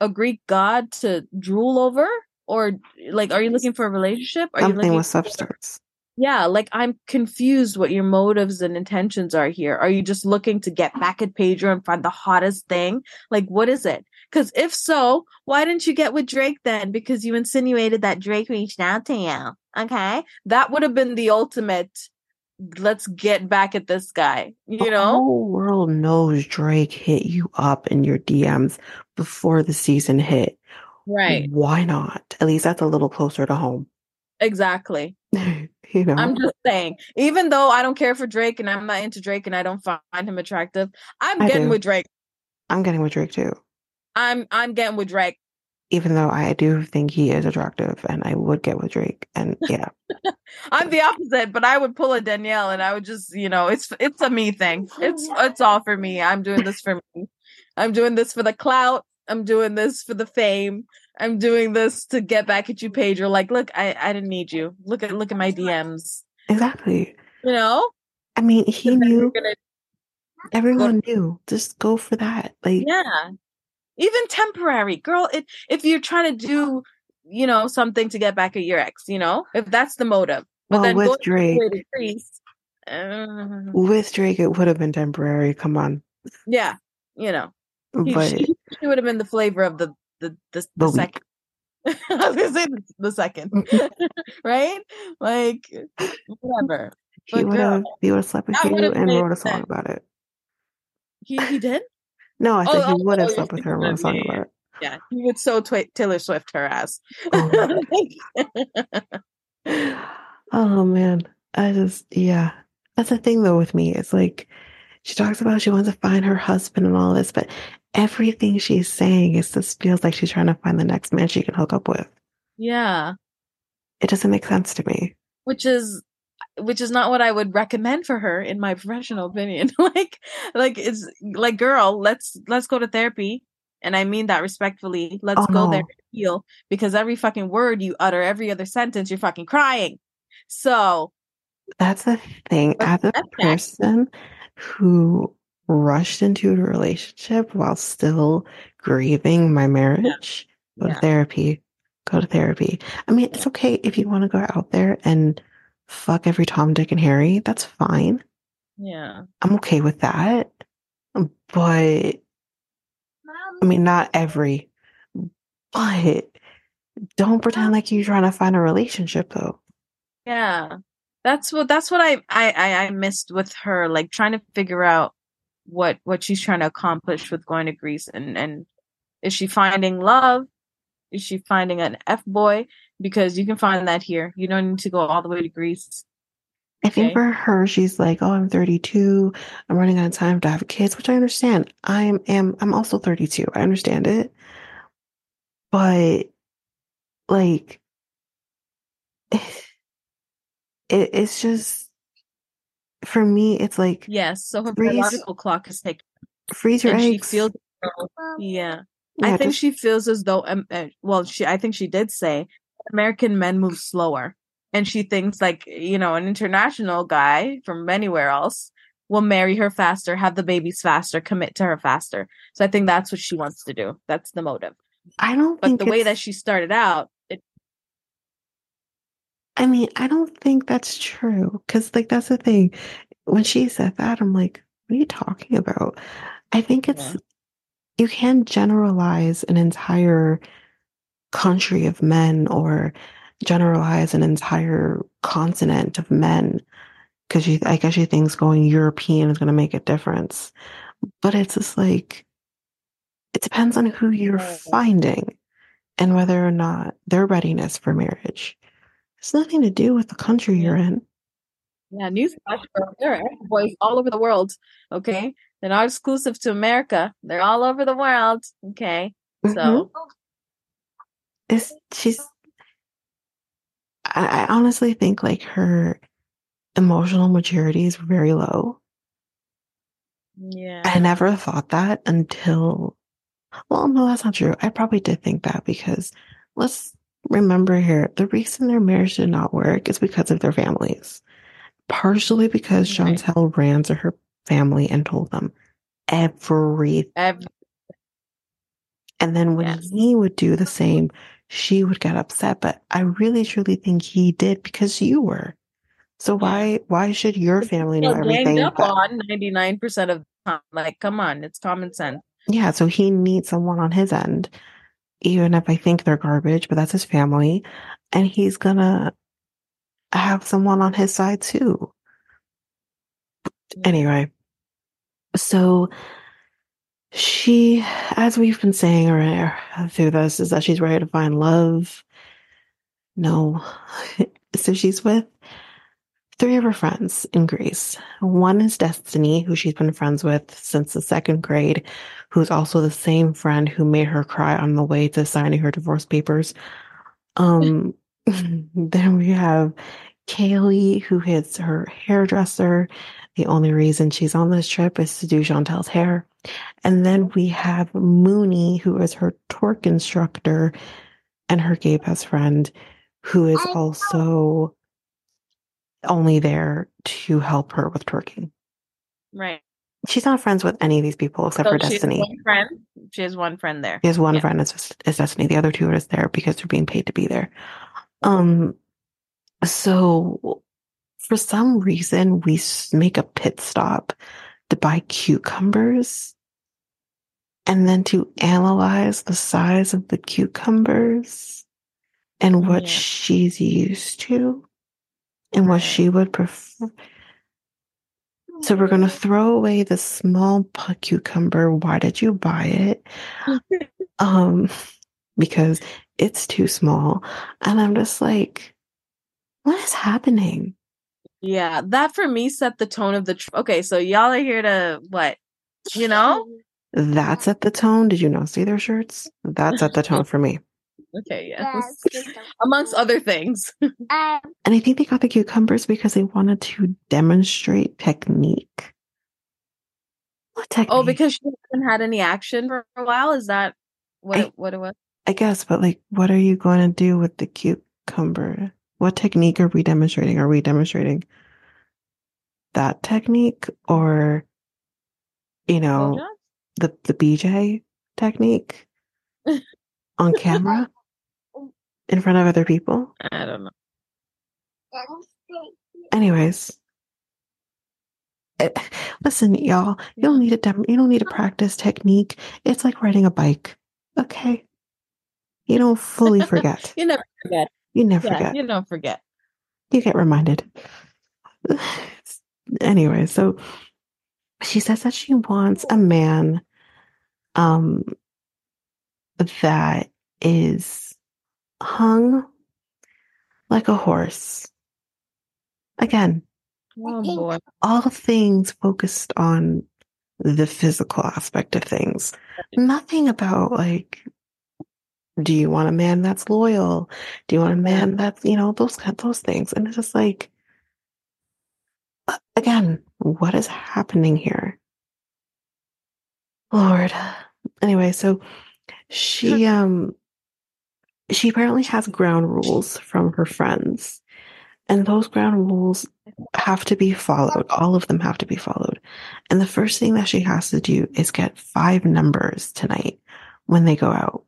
a Greek god to drool over? Or like, are you looking for a relationship? Are Something you looking with substance? Yeah, like I'm confused what your motives and intentions are here. Are you just looking to get back at Pedro and find the hottest thing? Like, what is it? Because if so, why didn't you get with Drake then? Because you insinuated that Drake reached out to you. Okay. That would have been the ultimate let's get back at this guy. You The know? whole world knows Drake hit you up in your DMs before the season hit. Right. Why not? At least that's a little closer to home. Exactly. [LAUGHS] you know? I'm just saying, even though I don't care for Drake and I'm not into Drake and I don't find him attractive, I'm I getting do. with Drake. I'm getting with Drake too. I'm I'm getting with Drake. Even though I do think he is attractive and I would get with Drake. And [LAUGHS] yeah. I'm the opposite, but I would pull a Danielle and I would just, you know, it's it's a me thing. It's it's all for me. I'm doing this for me. I'm doing this for the clout. I'm doing this for the fame. I'm doing this to get back at you, Pedro. Like, look, I I didn't need you. Look at look at my DMs. Exactly. You know, I mean, he And then you're knew everyone knew. Just go for that. Like yeah, even temporary, girl. It, if you're trying to do, you know, something to get back at your ex, you know, if that's the motive, but well then with Drake to the priest, uh, with Drake it would have been temporary. Come on. yeah, you know. He, But she, she would have been the flavor of the the the, The the second. [LAUGHS] I was gonna say the, second, [LAUGHS] right? Like whatever. he But would have he would have slept with you and wrote a song sense. about it. He he did. No, I Oh, said he oh, would have oh, slept with her and he wrote a would, song yeah, about it. Yeah, he would so twi- Taylor Swift her ass. Oh. [LAUGHS] oh man. I just yeah. That's the thing though with me. It's like she talks about she wants to find her husband and all this, but everything she's saying is just feels like she's trying to find the next man she can hook up with. yeah, It doesn't make sense to me. which is which is not what I would recommend for her in my professional opinion. [LAUGHS] like like it's like girl, let's let's go to therapy. And I mean that respectfully. Let's Oh, go there no. and heal because every fucking word you utter, every other sentence, you're fucking crying. So That's the thing. As a person who rushed into a relationship while still grieving my marriage, go to therapy. Go to therapy. I mean, it's okay if you want to go out there and fuck every Tom, Dick, and Harry. That's fine. yeah. I'm okay with that. But I mean, not every. But don't pretend like you're trying to find a relationship, though. Yeah. That's what that's what I, I I I missed with her, like trying to figure out what what she's trying to accomplish with going to Greece and and is she finding love? Is she finding an F boy? Because you can find that here. You don't need to go all the way to Greece. I think for her, she's like, "Oh, I'm 32. I'm running out of time to have kids," which I understand. I'm am I'm also 32. I understand it, but like, [SIGHS] it, it's just for me. It's like Yes. So her Freeze. biological clock is taken. freeze your And she eggs. feels yeah. Yeah, I think just- she feels as though um, uh, well, she I think she did say American men move slower. And she thinks like, you know, an international guy from anywhere else will marry her faster, have the babies faster, commit to her faster. So I think that's what she wants to do. That's the motive. I don't But think the way that she started out, it, I mean, I don't think that's true. Cause like that's the thing. When she said that, I'm like, what are you talking about? I think it's Yeah. you can't generalize an entire country of men or generalize an entire continent of men because I guess she thinks going European is gonna make a difference. But it's just like it depends on who you're finding and whether or not their readiness for marriage. It's nothing to do with the country you're in. yeah, newsflash, there are boys all over the world. Okay. They're not exclusive to America. They're all over the world. Okay. So mm-hmm. It's she's I, I honestly think like her emotional maturity is very low. yeah. I never thought that until well, no, that's not true. I probably did think that because let's remember here the reason their marriage did not work is because of their families. Partially because Right. Chantel ran to her family and told them everything. Ev- And then when Yes. he would do the same, she would get upset. But I really truly think he did because you were. So why why should your family know everything? up but- on 99% of the time. Like, come on, it's common sense. yeah, so he needs someone on his end, even if I think they're garbage, but that's his family. And he's gonna have someone on his side too. Anyway, so she, as we've been saying earlier through this, is that she's ready to find love. No. [LAUGHS] so she's with three of her friends in Greece. One is Destiny, who she's been friends with since the second grade, who's also the same friend who made her cry on the way to signing her divorce papers. Um, [LAUGHS] then we have Kaylee, who is her hairdresser. The only reason she's on this trip is to do Chantel's hair. And then we have Mooney, who is her twerk instructor and her gay best friend, who is also only there to help her with twerking. Right. She's not friends with any of these people except So for Destiny. one friend. She has one friend there. She has one Yeah. friend is, is Destiny. The other two are just there because they're being paid to be there. Um, so for some reason we make a pit stop to buy cucumbers and then to analyze the size of the cucumbers and what Yeah. she's used to and what she would prefer. So we're going to throw away the small cucumber. Why did you buy it? [LAUGHS] um, because it's too small. And I'm just like, what is happening? Yeah, that for me set the tone of the. Tr- okay, so y'all are here to what? You know? [LAUGHS] That's at the tone. Did you not see their shirts? That's at the [LAUGHS] tone for me. Okay, yes. [LAUGHS] Amongst other things. And I think they got the cucumbers because they wanted to demonstrate technique. What oh, technique? Oh, because she hasn't had any action for a while. Is that what I- it, what it was? I guess, but like, what are you going to do with the cucumber? What technique are we demonstrating? Are we demonstrating that technique or, you know, Blowjobs? the, the BJ technique on camera [LAUGHS] in front of other people? I don't know. Anyways, eh, listen, y'all, you don't need to dem- you don't need to practice technique. It's like riding a bike. Okay. You don't fully [LAUGHS] forget. You never forget. You never Yeah, forget. you don't forget. You get reminded. anyway, so she says that she wants a man um that is hung like a horse. Again, Oh boy. all things focused on the physical aspect of things. Nothing about like, do you want a man that's loyal? Do you want a man that's, you know, those kind those things. And it's just like, again, what is happening here? Lord. Anyway, so she, [LAUGHS] um, she apparently has ground rules from her friends. And those ground rules have to be followed. All of them have to be followed. And the first thing that she has to do is get five numbers tonight when they go out.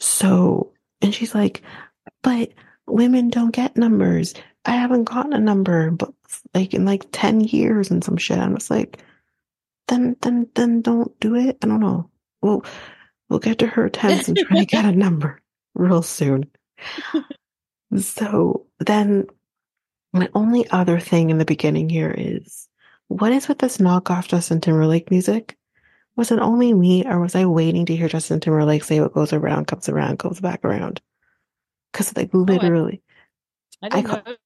So, and she's like, but women don't get numbers. I haven't gotten a number, but like in like 10 years and some shit. I'm just like, then, then, then don't do it. I don't know. We'll, we'll get to her attempts and try to get a number real soon. So then my only other thing in the beginning here is what is with this knockoff Justin Timberlake music? Was it only me or was I waiting to hear Justin Timberlake say what goes around comes around, goes back around? Cause like oh, literally, I didn't I know.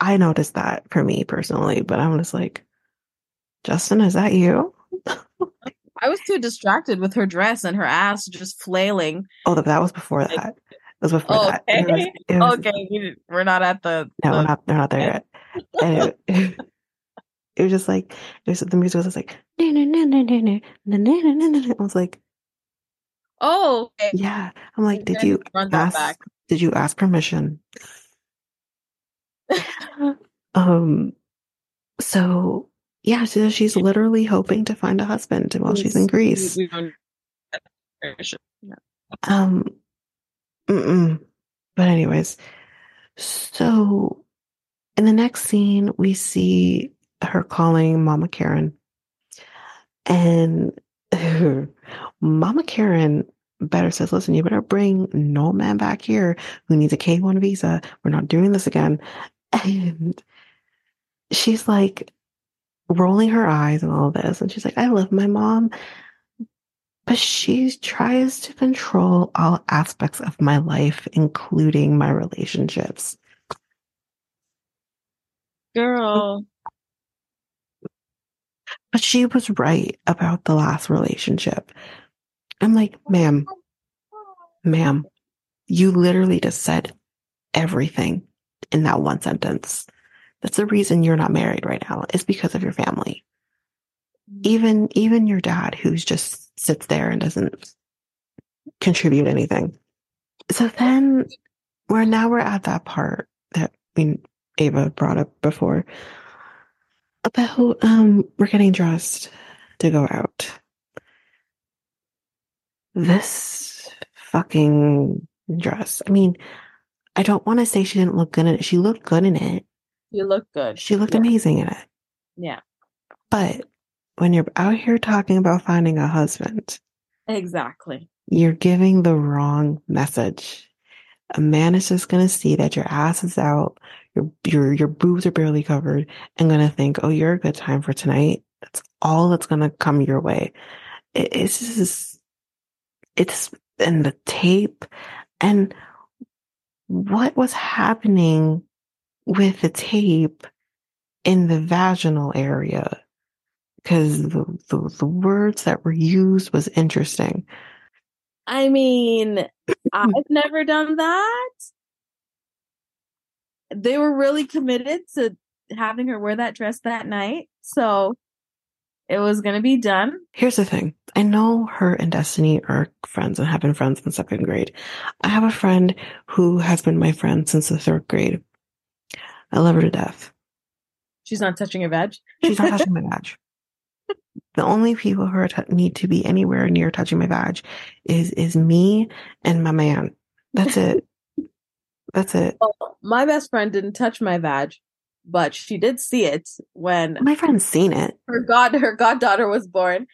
I noticed that for me personally, but I'm just like, Justin, is that you? [LAUGHS] I was too distracted with her dress and her ass just flailing. Oh, that that was before that. It was before that. It was, Okay. it was- Okay, we- we're not at the. No, the- we're not. They're not there yet. And it, [LAUGHS] [LAUGHS] it was just like it was. The music was just like. I was like, Oh, okay. yeah. I'm like, did you ask? back? Did you ask permission? [LAUGHS] um. So yeah, so she's literally hoping to find a husband while she's in Greece. We- we don't- Um, mm-mm. but anyways, so in the next scene, we see her calling Mama Karen, and [LAUGHS] Mama Karen better says, listen, you better bring no man back here who needs a K1 visa. We're not doing this again. [LAUGHS] And she's like rolling her eyes and all this. And she's like, I love my mom. But she tries to control all aspects of my life, including my relationships. Girl. But she was right about the last relationship. I'm like, ma'am, ma'am, you literally just said everything in that one sentence. That's the reason you're not married right now is because of your family. Mm-hmm. Even, even your dad who's just sits there and doesn't contribute anything. So then we're now we're at that part that I mean Ava brought up before about um we're getting dressed to go out. This fucking dress. I mean, I don't want to say she didn't look good in it. She looked good in it. You look good. She looked yeah. amazing in it. Yeah. But when you're out here talking about finding a husband, exactly, you're giving the wrong message. A man is just going to see that your ass is out, your your your boobs are barely covered, and going to think, "Oh, you're a good time for tonight." That's all that's going to come your way. It, it's just, it's in the tape, and what was happening with the tape in the vaginal area because the, the, the words that were used was interesting. I mean, I've [LAUGHS] never done that. They were really committed to having her wear that dress that night. So it was going to be done. Here's the thing. I know her and Destiny are friends and have been friends in second grade. I have a friend who has been my friend since the third grade. I love her to death. She's not touching your veg? She's not touching [LAUGHS] my veg. The only people who t- need to be anywhere near touching my vag is is me and my man. That's it. [LAUGHS] That's it. Well, my best friend didn't touch my vag, but she did see it when my friend's seen it. Her god, her goddaughter was born,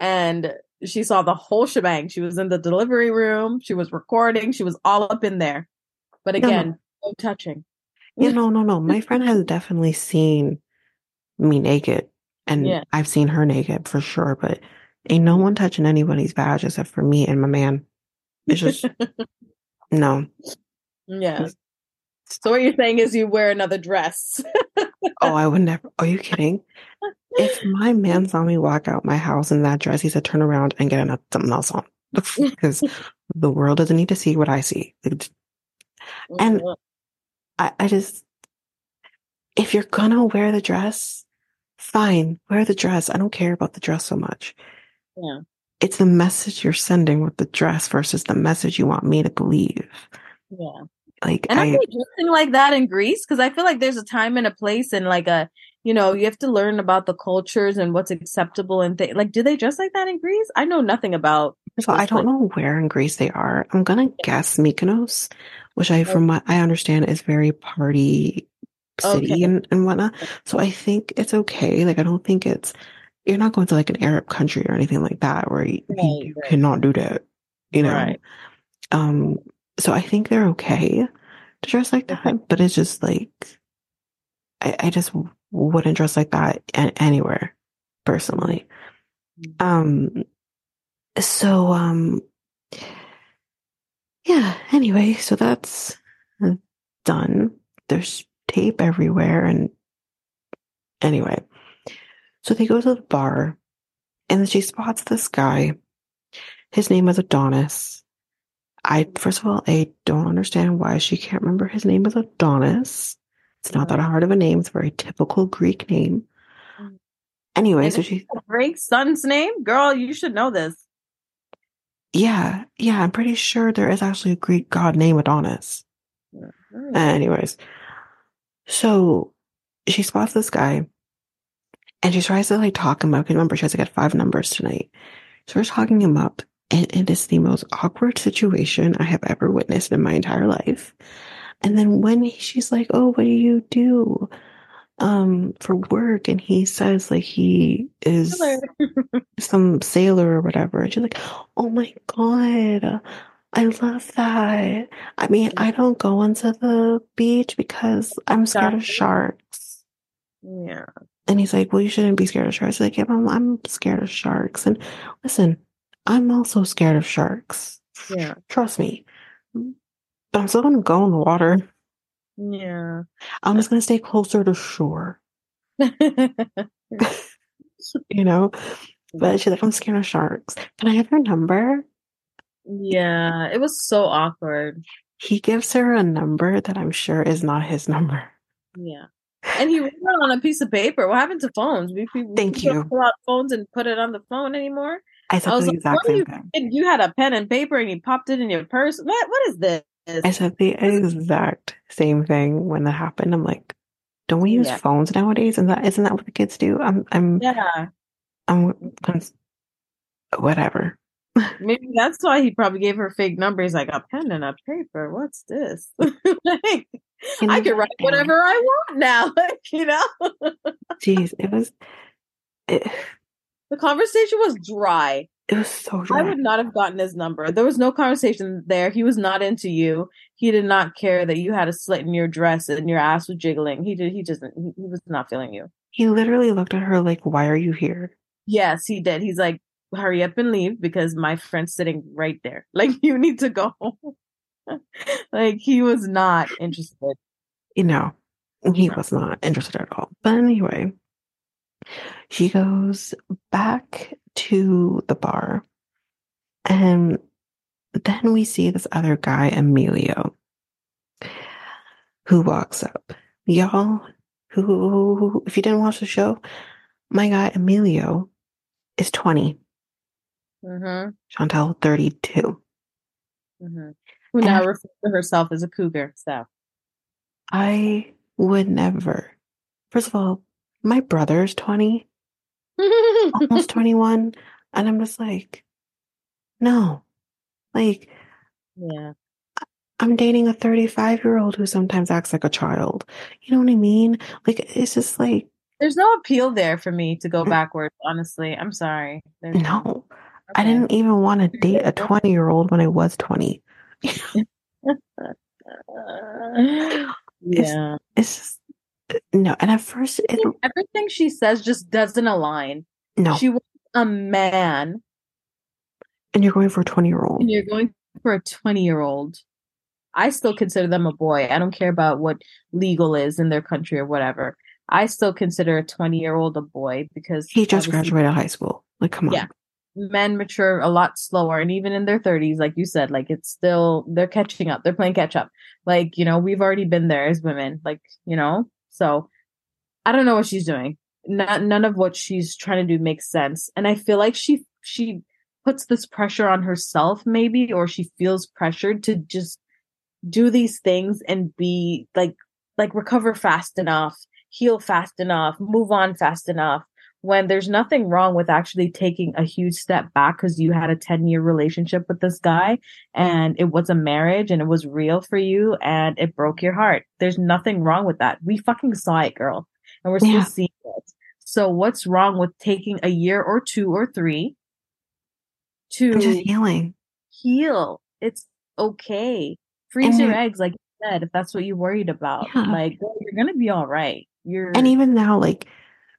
and she saw the whole shebang. She was in the delivery room. She was recording. She was all up in there. But again, no, no. no touching. Yeah, no, no, no. My friend has definitely seen me naked. And yeah. I've seen her naked for sure, but ain't no one touching anybody's badge except for me and my man. It's just [LAUGHS] no. Yeah. So what you're saying is you wear another dress. oh, I would never. Are you [LAUGHS] kidding? If my man saw me walk out my house in that dress, he said turn around and get another, something else on [LAUGHS] because the world doesn't need to see what I see. And I, I just, if you're gonna wear the dress, fine, wear the dress. I don't care about the dress so much. Yeah. It's the message you're sending with the dress versus the message you want me to believe. Yeah. Like, and I, are dressing like that in Greece? Because I feel like there's a time and a place and like a, you know, you have to learn about the cultures and what's acceptable and things. Like, do they dress like that in Greece? I know nothing about. So I don't know where in Greece they are. I'm gonna guess Mykonos, which I, from what I understand, is very party city okay. and, and whatnot. So I think it's okay. Like, I don't think it's, you're not going to like an Arab country or anything like that where you, right, you right. cannot do that, you know? Right. Um, so I think they're okay to dress like that, but it's just like, I, I just wouldn't dress like that anywhere personally. Mm-hmm. Um, so, um, yeah, anyway, so that's done. There's tape everywhere. And anyway, so they go to the bar and she spots this guy. His name is Adonis. I, first of all, I don't understand why she can't remember his name is Adonis. It's not that hard of a name. It's a very typical Greek name. Mm. Anyway, so she Greek son's name, girl. You should know this. Yeah, yeah, I'm pretty sure there is actually a Greek god named Adonis. Mm-hmm. Anyways, so she spots this guy and she tries to like talk him up. Can remember, she has to get five numbers tonight. So we're talking him up and it is the most awkward situation I have ever witnessed in my entire life. And then when she's like, Oh, what do you do? um for work and he says like he is [LAUGHS] some sailor or whatever. And she's like, Oh my god. I love that. I mean, I don't go into the beach because I'm scared of sharks. Yeah. And he's like, Well, you shouldn't be scared of sharks. Like, yeah, I'm, I'm scared of sharks. And listen, I'm also scared of sharks. Yeah. Trust me. But I'm still gonna go in the water. Yeah. I'm just gonna stay closer to shore. [LAUGHS] [LAUGHS] you know? But she's like, I'm scared of sharks. Can I have your number? Yeah. It was so awkward. He gives her a number that I'm sure is not his number. Yeah. And he wrote it on a piece of paper. What happened to phones? We, we, Thank we you. don't pull out phones and put it on the phone anymore. I said I was the like, what same you, thing. you had a pen and paper and you popped it in your purse. What? What is this? I said the exact same thing when that happened. I'm like, don't we use Yeah. phones nowadays? And that isn't that what the kids do? I'm I'm Yeah. I'm whatever. Maybe that's why he probably gave her fake numbers like, a pen and a paper. What's this? [LAUGHS] like, You I can write what? whatever I want now. [LAUGHS] Like, you know, Jeez, it was it, the conversation was dry. it was so dry. I would not have gotten his number. There was no conversation there. He was not into you. He did not care that you had a slit in your dress and your ass was jiggling. He did. He just. He, he was not feeling you. He literally looked at her like, "Why are you here?" Yes, he did. He's like, hurry up and leave because my friend's sitting right there. [LAUGHS] Like, you need to go. [LAUGHS] like, he was not interested. You know, he was not interested at all. But anyway, she goes back to the bar, and then we see this other guy, Emilio, who walks up. Y'all, who, if you didn't watch the show, my guy Emilio is 20, Mm-hmm. Chantel 32. Mm-hmm. Who now refers to herself as a cougar. So, I would never. First of all, my brother's 20, almost [LAUGHS] 21, and I'm just like, no. Like, yeah. I'm dating a 35 year old who sometimes acts like a child. You know what I mean? Like, it's just like, There's no appeal there for me to go backwards, honestly. I'm sorry. There's no. I didn't even want to date a [LAUGHS] 20 year old when I was 20. [LAUGHS] yeah. It's just, no. And at first, it, Everything she says just doesn't align. no. She wants a man, and you're going for a 20 year old. and you're going for a 20 year old. I still consider them a boy. I don't care about what legal is in their country or whatever. I still consider a 20 year old a boy because He just graduated high school. Like, come on. Yeah. Men mature a lot slower and even in their 30s like you said like it's still they're catching up they're playing catch up. Like you know we've already been there as women like you know? So i don't know what she's doing. Not, none of what she's trying to do makes sense. And i feel like she she puts this pressure on herself maybe or she feels pressured to just do these things and be like like recover fast enough heal fast enough move on fast enough when there's nothing wrong with actually taking a huge step back because you had a 10 year relationship with this guy and it was a marriage and it was real for you and it broke your heart. There's nothing wrong with that. We fucking saw it, girl, and we're still Yeah. seeing it. So what's wrong with taking a year or two or three to just healing. heal? It's okay. Freeze And your eggs, like you said, if that's what you're worried about. Yeah. Like, girl, you're gonna be all right. You're And even now, like,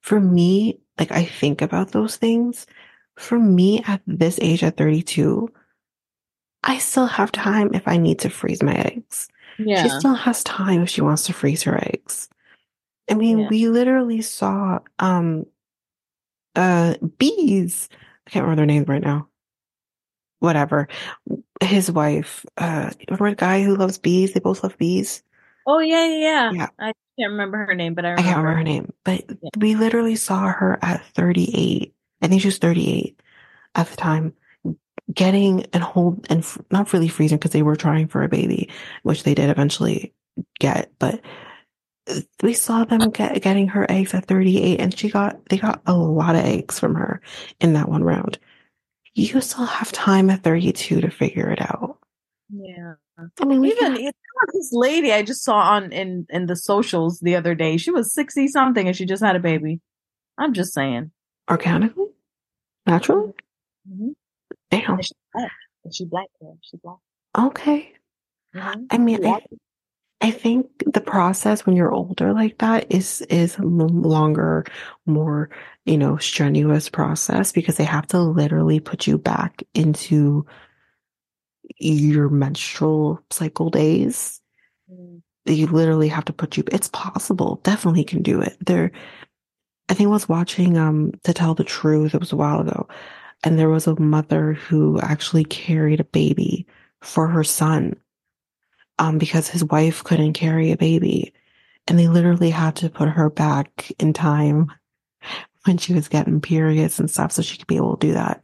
for me, like, I think about those things. For me, at this age, at 32, I still have time if I need to freeze my eggs. yeah. She still has time if she wants to freeze her eggs. I mean, Yeah. we literally saw um uh bees. I can't remember their names right now. Whatever. His wife, uh remember the guy who loves bees? They both love bees. Oh yeah, yeah, yeah. Yeah. I can't remember her name, but I I can't remember her name. But Yeah. we literally saw her at 38. I think she was 38 at the time. Getting and hold and f- not really freezing because they were trying for a baby, which they did eventually get, but uh, we saw them get, getting her eggs at 38 and she got they got a lot of eggs from her in that one round you still have time at 32 to figure it out Yeah. I mean, even this lady I just saw on in in the socials the other day. She was sixty something and she just had a baby. I'm just saying, organically, naturally. Mm-hmm. Damn. And she black. And she black girl. She black. Okay. Mm-hmm. I mean, I, I think the process when you're older like that is is longer, more you know strenuous process because they have to literally put you back into your menstrual cycle days. Mm. You literally have to put you. It's possible. Definitely can do it. There, I think I was watching um to tell the truth. It was a while ago, and there was a mother who actually carried a baby for her son, um because his wife couldn't carry a baby, and they literally had to put her back in time [LAUGHS] when she was getting periods and stuff so she could be able to do that.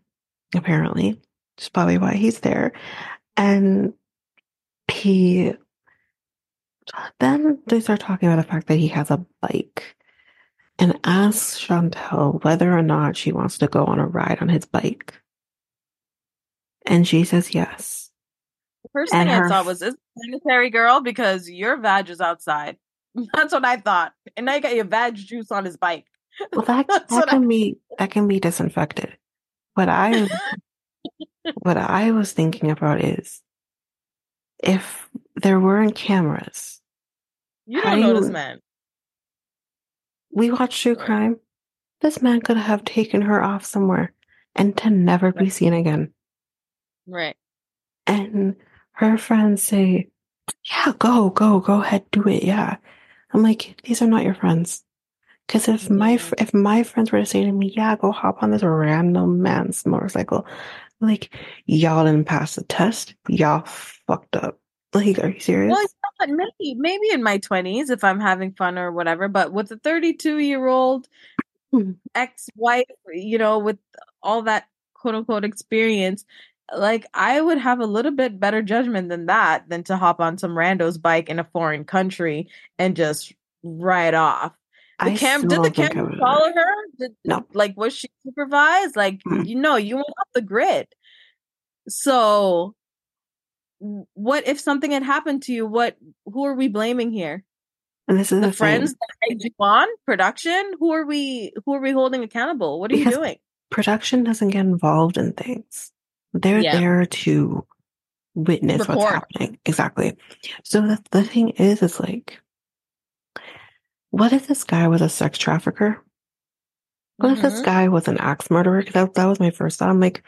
apparently. It's probably why he's there. And he then they start talking about the fact that he has a bike and asks Chantel whether or not she wants to go on a ride on his bike. And she says yes. The first and thing her... I thought was, is sanitary girl? Because your vag is outside. [LAUGHS] That's what I thought. And now you got your vag juice on his bike. Well, that, [LAUGHS] that can I... be that can be disinfected. What I what I was thinking about is if there weren't cameras You don't know this man. We watch true crime. This man could have taken her off somewhere and to never be seen again. Right. And her friends say, Yeah, go, go, go ahead, do it. Yeah. I'm like, these are not your friends. Because if my if my friends were to say to me, "Yeah, go hop on this random man's motorcycle," like y'all didn't pass the test, y'all fucked up. Like, are you serious? Well, but maybe maybe in my twenties if I'm having fun or whatever. But with a 32 year old hmm. ex wife, you know, with all that quote unquote experience, like I would have a little bit better judgment than that than to hop on some rando's bike in a foreign country and just ride off. The cam did the camera follow her? Did, no. Like was she supervised? Like mm. you know, you went off the grid. So what if something had happened to you? What who are we blaming here? And this is the, the friends thing. that you on production. Who are we? Who are we holding accountable? What are because you doing? Production doesn't get involved in things. They're yeah. there to witness Report. what's happening. Exactly. So the, the thing is, is like, what if this guy was a sex trafficker? What mm-hmm. if this mm-hmm. guy was an axe murderer? That, that was my first thought. I'm like,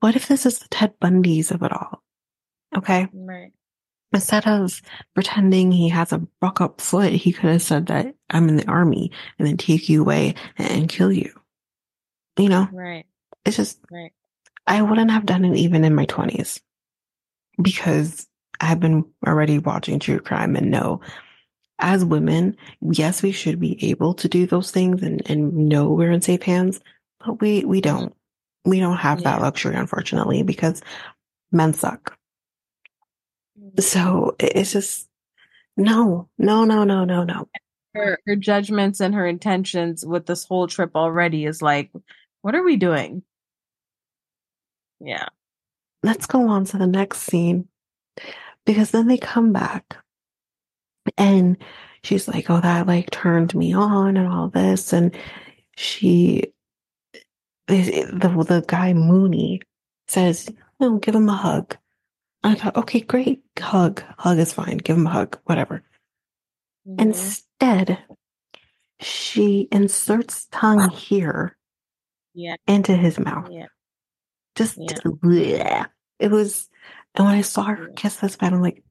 what if this is the Ted Bundy's of it all? Okay. Right. Instead of pretending he has a buck up foot, he could have said that I'm in the army and then take you away and kill you. You know? Right. It's just, right. I wouldn't have done it even in my 20s because I've been already watching true crime and know as women, yes, we should be able to do those things and, and know we're in safe hands, but we, we don't. We don't have yeah. that luxury, unfortunately, because men suck. Mm-hmm. So it's just no, no, no, no, no, no. Her, her judgments and her intentions with this whole trip already is like, what are we doing? Yeah. Let's go on to the next scene because then they come back and she's like, Oh, that like turned me on and all this. And she, eh, the, the guy Mooney says, Oh, give him a hug. I thought, okay, great. Hug. Hug is fine. Give him a hug, whatever. Instead, she inserts tongue here yeah. into his mouth. Yeah. Just, yeah. [LAUGHS] it was, and when I saw her kiss this man, I'm like,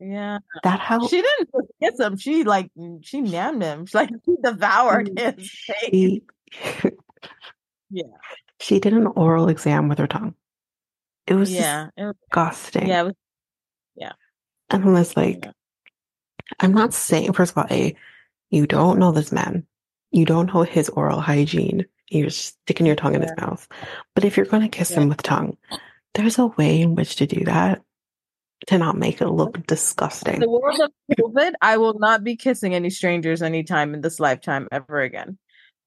yeah. that how? She didn't kiss him. She like, mm, she named him. She like, [LAUGHS] she devoured mm, his face. [LAUGHS] yeah. She did an oral exam with her tongue. It was yeah, it was, disgusting. Yeah, was, yeah. And I was like, yeah. I'm not saying, first of all, A, you don't know this man. You don't know his oral hygiene. You're sticking your tongue yeah. in his mouth. But if you're going to kiss yeah. him with tongue, there's a way in which to do that to not make it look disgusting. In the world of COVID, I will not be kissing any strangers anytime in this lifetime ever again.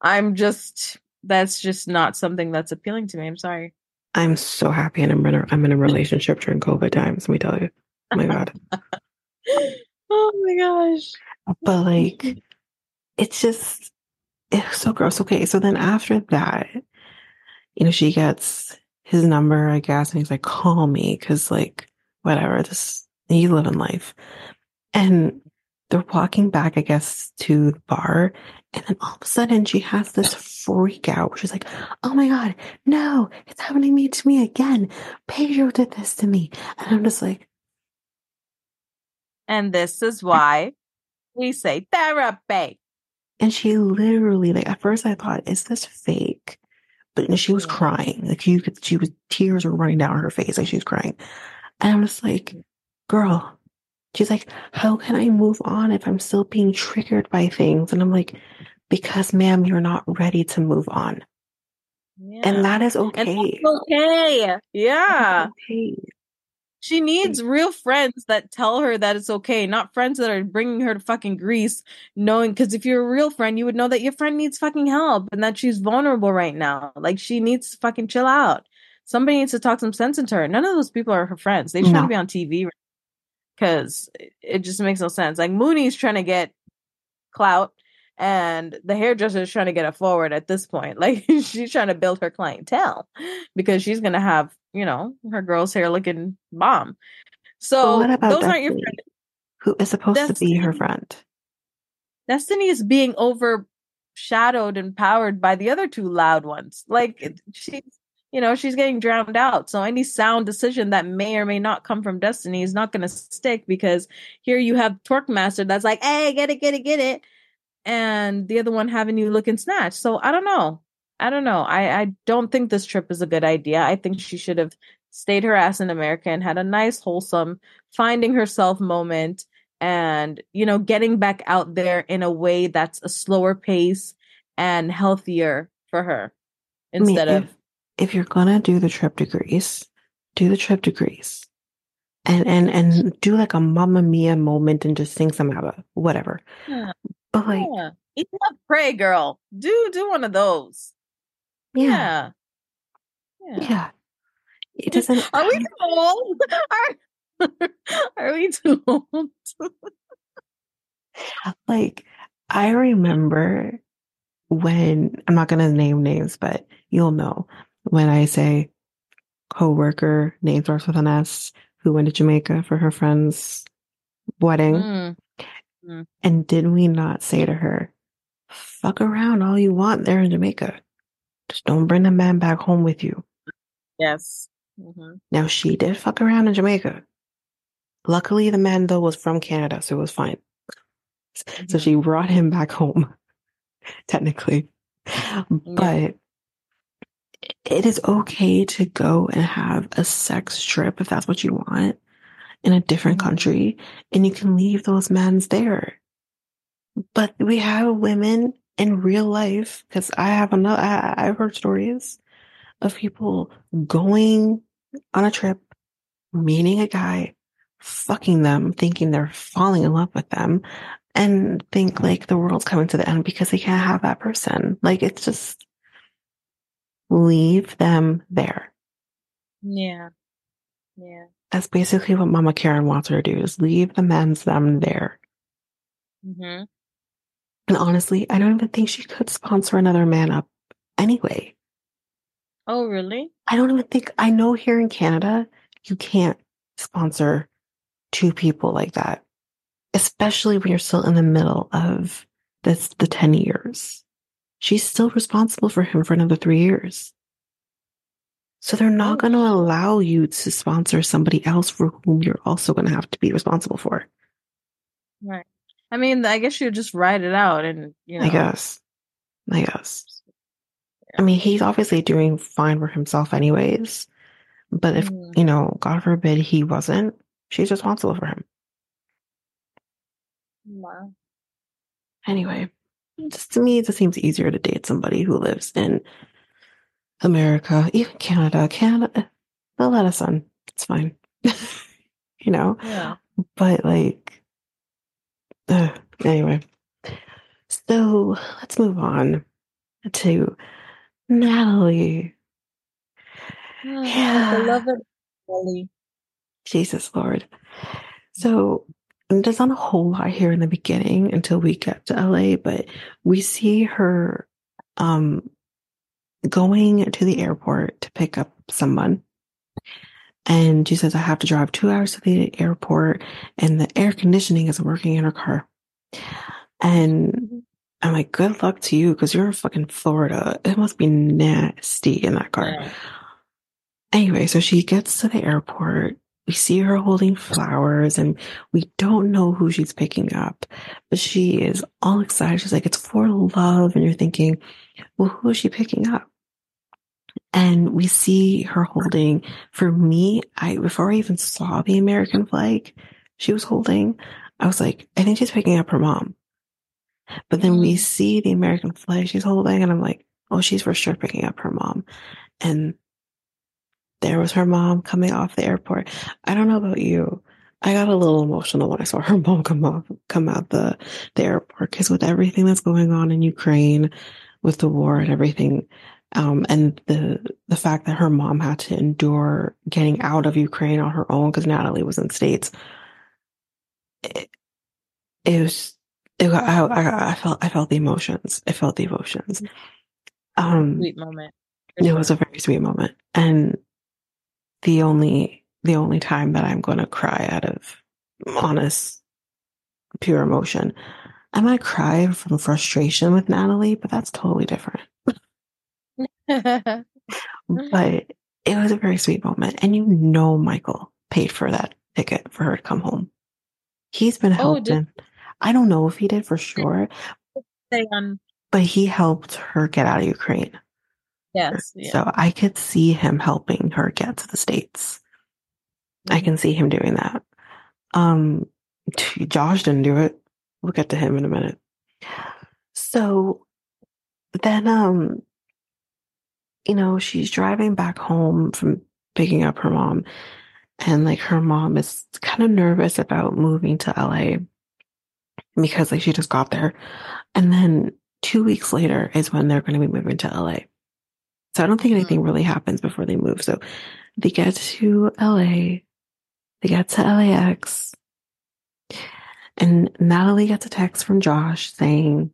I'm just, that's just not something that's appealing to me. I'm sorry. I'm so happy and I'm in a, I'm in a [LAUGHS] relationship during COVID times. Let me tell you. Oh my God. [LAUGHS] oh my gosh. But like, it's just, it's so gross. Okay. So then after that, you know, she gets his number, I guess, and he's like, call me. Cause like, whatever, this, you live in life. And they're walking back, I guess, to the bar. And then all of a sudden she has this freak out. She's like, Oh my God, no, it's happening me to me again. Pedro did this to me. And I'm just like, and this is why we say therapy. And she literally, like, at first I thought, is this fake? But she was crying. Like, you could, she was, tears were running down her face. Like, she was crying. And I'm just like, girl, She's like, how can I move on if I'm still being triggered by things? And I'm like, because ma'am, you're not ready to move on. Yeah. And that is okay. okay. Yeah. Okay. She needs real friends that tell her that it's okay, not friends that are bringing her to fucking Greece, knowing because if you're a real friend, you would know that your friend needs fucking help and that she's vulnerable right now. Like she needs to fucking chill out. Somebody needs to talk some sense into her. None of those people are her friends. They should no. be on TV because it just makes no sense. Like Mooney's trying to get clout, and the hairdresser is trying to get it forward at this point. [LAUGHS] Like she's trying to build her clientele because she's gonna have you know her girl's hair looking bomb. So those aren't your friends. who is supposed Destiny, to be her friend. Destiny is being overshadowed and powered by the other two loud ones. Like she's, you know, she's getting drowned out. So any sound decision that may or may not come from Destiny is not going to stick because here you have Twerk Master that's like, "Hey, get it, get it, get it," and the other one having you look and snatch. So I don't know. I don't know. I I don't think this trip is a good idea. I think she should have stayed her ass in America and had a nice, wholesome finding herself moment and, you know, getting back out there in a way that's a slower pace and healthier for her instead of. If, you're to do the trip to Greece, do the trip to Greece and, and, and do like a Mamma Mia moment and just sing some ABBA, whatever. Yeah. But like, yeah. eat up, pray, girl. Do, do one of those. Yeah. Yeah. yeah. It [LAUGHS] doesn't. [LAUGHS] [LAUGHS] Are we too old? Are, are we too old? like, I remember when I'm not going to name names, but you'll know when I say coworker name starts with an S who went to Jamaica for her friend's wedding. Mm. Mm. And did we not say to her, fuck around all you want there in Jamaica? Just don't bring the man back home with you. Yes. Mm-hmm. Now she did fuck around in Jamaica. Luckily, the man though was from Canada, so it was fine. Mm-hmm. So she brought him back home, [LAUGHS] technically. Yeah. It is okay to go and have a sex trip if that's what you want in a different mm-hmm. country, and you can leave those mans there. But we have women in real life because I have another. I, I've heard stories of people going on a trip, meeting a guy, fucking them, thinking they're falling in love with them, and think like the world's coming to the end because they can't have that person. Like it's just leave them there. Yeah. Yeah. That's basically what Mama Karen wants her to do is leave the men's them there. Mm-hmm. And honestly, I don't even think she could sponsor another man up anyway. Oh, really? I don't even think I know here in Canada, you can't sponsor two people like that, especially when you're still in the middle of this, the 10 years. She's still responsible for him for another three years. So they're not oh. going to allow you to sponsor somebody else for whom you're also going to have to be responsible for. Right. I mean, I guess you just write it out and, you know. I guess. I guess. I mean, he's obviously doing fine for himself, anyways. But if, mm. you know, God forbid he wasn't, she's responsible for him. Wow. Anyway, just to me, it just seems easier to date somebody who lives in America, even Canada. Canada, they'll let us on. It's fine. [LAUGHS] you know? Yeah. But like, uh, anyway. So let's move on to Natalie. Oh, yeah. Beloved Natalie. Jesus Lord. So there's not a whole lot here in the beginning until we get to LA, but we see her um going to the airport to pick up someone. And she says, I have to drive two hours to the airport and the air conditioning isn't working in her car. And I'm like, good luck to you because you're in fucking Florida. It must be nasty in that car. Yeah. Anyway, so she gets to the airport. We see her holding flowers and we don't know who she's picking up, but she is all excited. She's like, it's for love. And you're thinking, well, who is she picking up? And we see her holding, for me, I, before I even saw the American flag she was holding, I was like, I think she's picking up her mom. But then we mm-hmm. see the American flag she's holding, and I'm like, oh, she's for sure picking up her mom. And there was her mom coming off the airport. I don't know about you. I got a little emotional when I saw her [LAUGHS] mom come off, come out the, the airport because with everything that's going on in Ukraine, with the war and everything, um, and the the fact that her mom had to endure getting out of Ukraine on her own because Natalie was in states, it, it was it, I, I, I, felt I felt the emotions. I felt the emotions. Um, sweet moment. It was a very sweet moment, and the only the only time that I'm going to cry out of honest pure emotion. I might cry from frustration with Natalie, but that's totally different. [LAUGHS] but it was a very sweet moment. And you know, Michael paid for that ticket for her to come home. He's been helping. Oh, I don't know if he did for sure. But he helped her get out of Ukraine. Yes. Yeah. So I could see him helping her get to the States. Mm-hmm. I can see him doing that. Um, Josh didn't do it. We'll get to him in a minute. So then, um, you know, she's driving back home from picking up her mom and like her mom is kind of nervous about moving to LA because like she just got there. And then two weeks later is when they're going to be moving to LA. So I don't think anything mm. really happens before they move. So they get to LA, they get to LAX, and Natalie gets a text from Josh saying,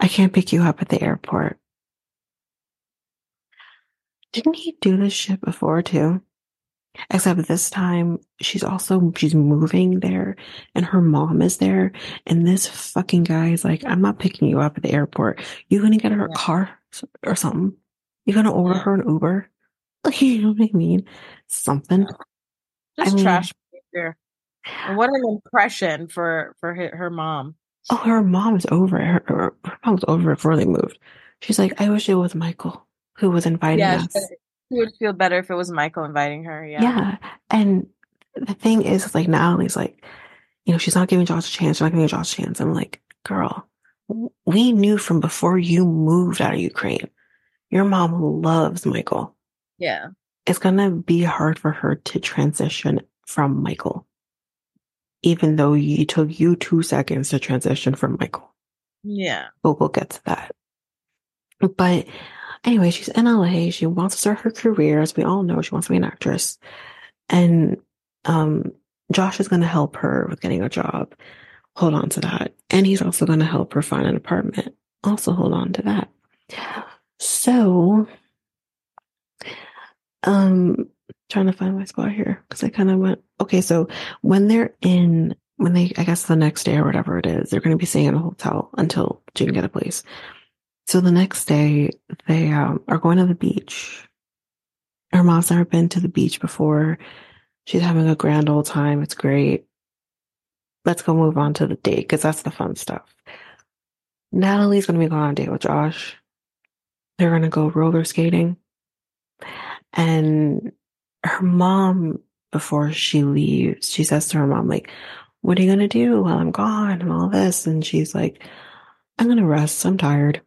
I can't pick you up at the airport. Didn't he do this shit before too? Except this time she's also she's moving there and her mom is there and this fucking guy is like, I'm not picking you up at the airport. You gonna get her a car or something? You gonna order her an Uber? [LAUGHS] Like you know what I mean? Something. Just I mean, trash behavior. And what an impression for for her, mom. Oh, her mom's over it. Her, her, her mom's over it before they moved. She's like, I wish it was Michael who was inviting yeah, us. She would feel better if it was Michael inviting her. Yeah. Yeah. And the thing is, like, Natalie's like, you know, she's not giving Josh a chance. She's not giving Josh a chance. I'm like, girl, we knew from before you moved out of Ukraine, your mom loves Michael. Yeah. It's going to be hard for her to transition from Michael, even though it took you two seconds to transition from Michael. Yeah. But we'll get to that. But Anyway, she's in LA. She wants to start her career. As we all know, she wants to be an actress. And um, Josh is going to help her with getting a job. Hold on to that. And he's also going to help her find an apartment. Also hold on to that. So, um, trying to find my spot here because I kind of went, okay, so when they're in, when they, I guess the next day or whatever it is, they're going to be staying in a hotel until she can get a place. So the next day, they um, are going to the beach. Her mom's never been to the beach before. She's having a grand old time. It's great. Let's go move on to the date because that's the fun stuff. Natalie's going to be going on a date with Josh. They're going to go roller skating. And her mom, before she leaves, she says to her mom, like, what are you going to do while I'm gone and all this? And she's like, I'm gonna rest. I'm tired.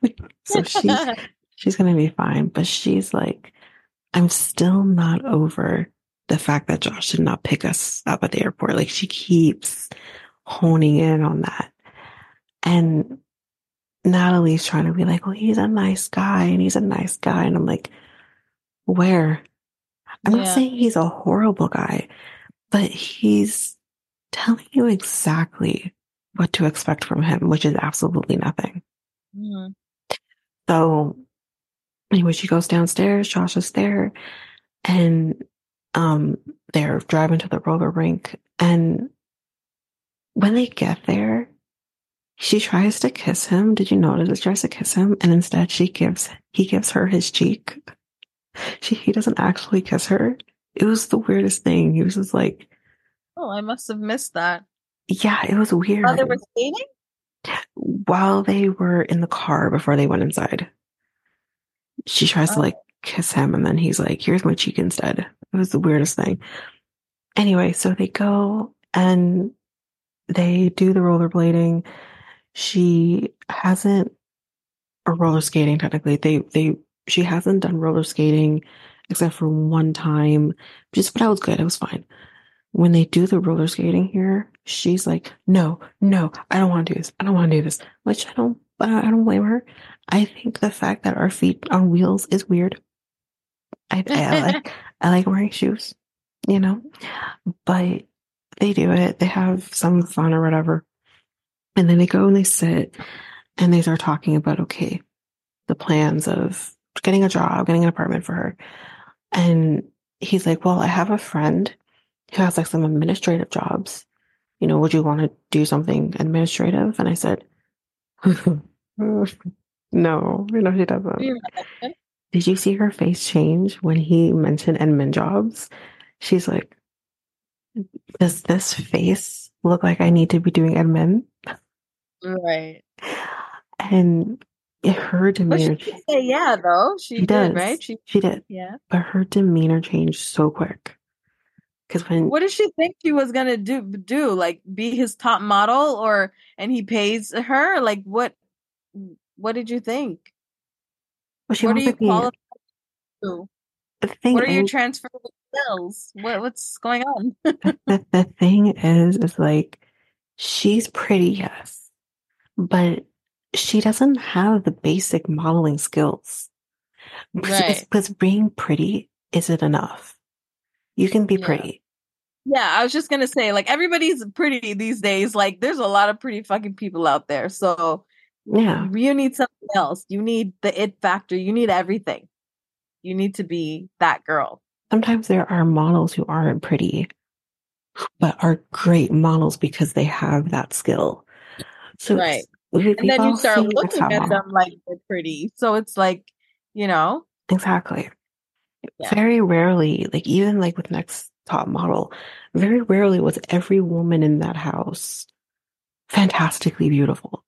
[LAUGHS] so she [LAUGHS] she's gonna be fine. But she's like, I'm still not over the fact that Josh did not pick us up at the airport. Like she keeps honing in on that. And Natalie's trying to be like, well, he's a nice guy and he's a nice guy. And I'm like, where? I'm yeah. not saying he's a horrible guy, but he's telling you exactly what to expect from him, which is absolutely nothing. Mm-hmm. So anyway, she goes downstairs, Josh is there, and um they're driving to the roller rink. And when they get there, she tries to kiss him. Did you notice she tries to kiss him? And instead she gives he gives her his cheek. She he doesn't actually kiss her. It was the weirdest thing. He was just like Oh, I must have missed that. Yeah, it was weird. While they were skating? While they were in the car before they went inside. She tries oh. to like kiss him and then he's like, here's my cheek instead. It was the weirdest thing. Anyway, so they go and they do the rollerblading. She hasn't or roller skating technically. They they she hasn't done roller skating except for one time. Just but that was good. It was fine when they do the roller skating here, she's like, no, no, I don't want to do this. I don't want to do this, which I don't, I don't blame her. I think the fact that our feet on wheels is weird. I, I like, [LAUGHS] I like wearing shoes, you know, but they do it. They have some fun or whatever. And then they go and they sit and they start talking about, okay, the plans of getting a job, getting an apartment for her. And he's like, well, I have a friend who has like some administrative jobs you know, would you want to do something administrative? And I said, [LAUGHS] no, you know, she doesn't. Did you see her face change when he mentioned admin jobs? She's like, does this face look like I need to be doing admin? Right. And her demeanor. But she say yeah, though. She, She did, does. right? She, She did. yeah. But her demeanor changed so quick. Because when What did she think she was gonna do? Do like be his top model, or and he pays her? Like what? What did you think? well, what are you qualified to? thing What are your transferable skills? What what's going on? [LAUGHS] the, the thing is, is like she's pretty, yes, but she doesn't have the basic modeling skills. Because- Right. Because being pretty isn't enough. You can be Yeah. pretty. Yeah, I was just gonna say, like everybody's pretty these days. Like there's a lot of pretty fucking people out there. So Yeah. you need something else. You need the it factor. You need everything. You need to be that girl. Sometimes there are models who aren't pretty, but are great models because they have that skill. So Right. And then you start looking at model. them like they're pretty. So it's like, you know, Exactly. Yeah. Very rarely, like even like with next top model, very rarely was every woman in that house fantastically beautiful.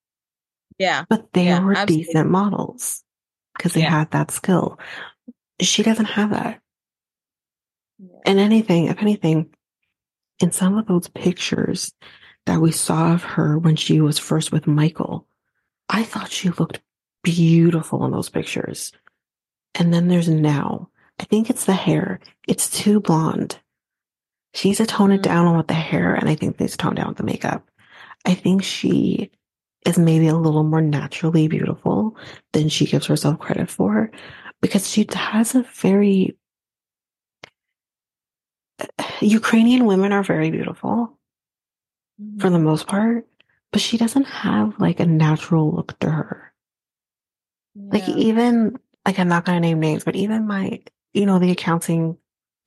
yeah. But they Yeah, were absolutely. decent models because they Yeah. had that skill. She doesn't have that. And anything, if anything, in some of those pictures that we saw of her when she was first with Michael, I thought she looked beautiful in those pictures. And then there's now. I think it's the hair. It's too blonde. She needs to tone it Mm. down with the hair, and I think they needs to tone down with the makeup. I think she is maybe a little more naturally beautiful than she gives herself credit for because she has a very Ukrainian women are very beautiful for the most part, but she doesn't have like a natural look to her. Like even like I'm not gonna name names, but even my you know the accounting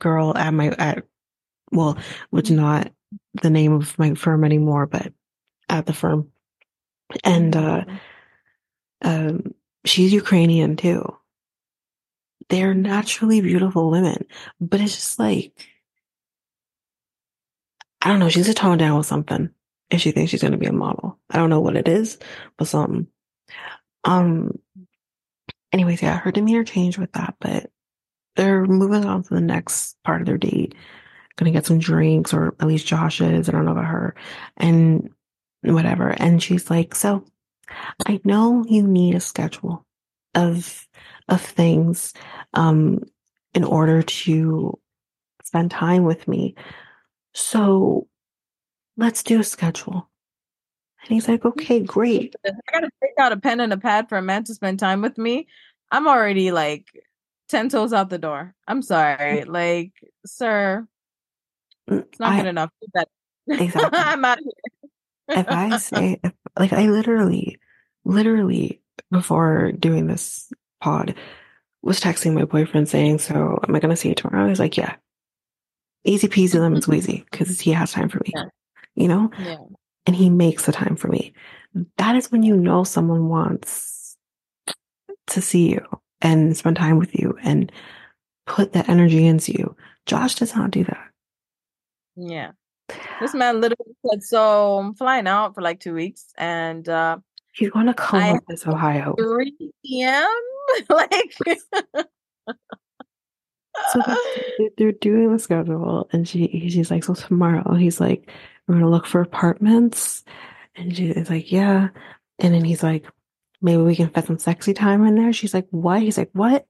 girl at my at well, which is not the name of my firm anymore, but at the firm, and uh, um, she's Ukrainian too. They're naturally beautiful women, but it's just like I don't know. She's a tone down with something if she thinks she's going to be a model. I don't know what it is, but something. Um. Anyways, yeah, her demeanor changed with that, but they're moving on to the next part of their date. Gonna get some drinks, or at least Josh is. I don't know about her, and whatever. And she's like, "So, I know you need a schedule of of things, um, in order to spend time with me. So, let's do a schedule." And he's like, mm-hmm. "Okay, great." I gotta take out a pen and a pad for a man to spend time with me. I'm already like ten toes out the door. I'm mm. sorry, like, sir, mm, it's not I- good enough. [LAUGHS] Exactly. I'm out of here. if I [LAUGHS] say, if, like, I literally, literally before doing this pod was texting my boyfriend saying, So, am I going to see you tomorrow? He's like, Yeah. Easy peasy lemon squeezy because he has time for me, Yeah. you know? yeah, And he makes the time for me. That is when you know someone wants to see you and spend time with you and put that energy into you. Josh does not do that. yeah. This man literally said, "So I'm flying out for like two weeks, and uh He's going to come I- Columbus, Ohio. 3 p.m. [LAUGHS] like, [LAUGHS] So they're, doing the schedule, and she she's like, so tomorrow he's like, we're gonna look for apartments, and she's like, yeah, and then he's like, maybe we can fit some sexy time in there. She's like, what? He's like, what?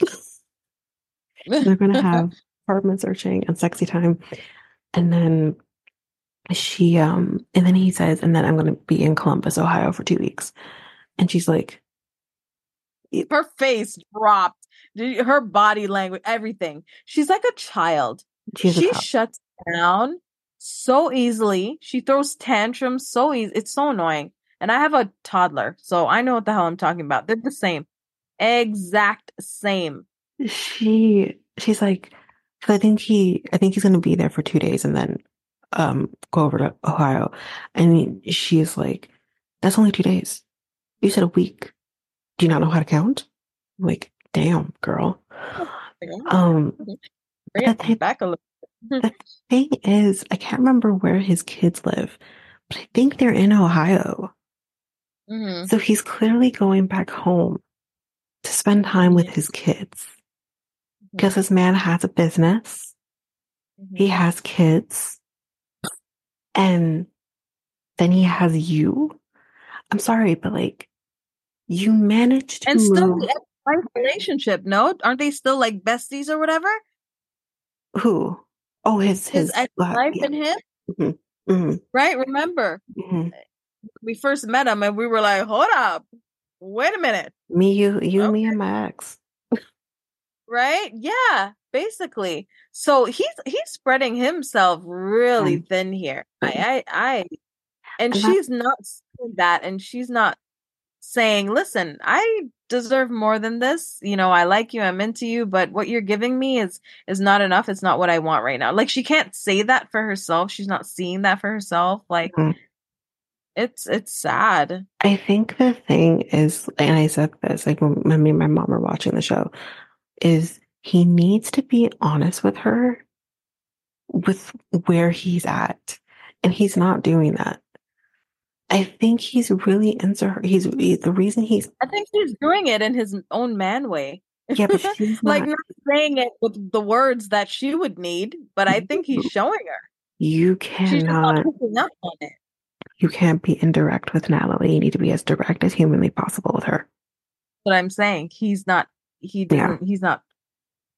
[LAUGHS] they're gonna have apartment searching and sexy time, and then she um, and then he says, and then I'm gonna be in Columbus, Ohio for two weeks, and she's like, her face dropped. Did- Her body language, everything. She's like a child. she's a she child. shuts down so easily. She throws tantrums so easy. It's so annoying. And I have a toddler, so I know what the hell I'm talking about. They're the same, exact same. she she's like I think he I think he's gonna be there for two days and then um go over to Ohio. And she's like, That's only two days. You said a week. Do you not know how to count? I'm like, damn, girl. Um Bring the it thing, back a little. the [LAUGHS] thing is, I can't remember where his kids live, but I think they're in Ohio. Mhm. So he's clearly going back home to spend time with his kids because this man has a business. He Mhm. has kids. And then he has you. I'm sorry, but like, you managed to. And still ex-wife relationship, no? Aren't they still like besties or whatever? who? Oh, his, His his, ex-wife yeah. and him, hmm right? Remember, hmm we first met him and we were like, hold up, wait a minute, Me, you, you, me, and my ex. right? Yeah, basically. So he's he's spreading himself really Mm. thin here. I, I, I, and And she's not that, and she's not saying, "Listen, I deserve more than this. You know, I like you, I'm into you, but what you're giving me is is not enough. It's not what I want right now." Like she can't say that for herself. She's not seeing that for herself. Like Mhm. it's it's sad. I think the thing is, and I said this, like when, when me and my mom were watching the show, is he needs to be honest with her with where he's at. And he's not doing that. I think he's really into her. He's he- the reason he's, I think he's doing it in his own man way. yeah, but [LAUGHS] she's like not, not saying it with the words that she would need, but I think he's [LAUGHS] showing her. you She's cannot, not picking up on it. you can't be indirect with Natalie. You need to be as direct as humanly possible with her. But I'm saying he's not he Yeah. doesn't he's not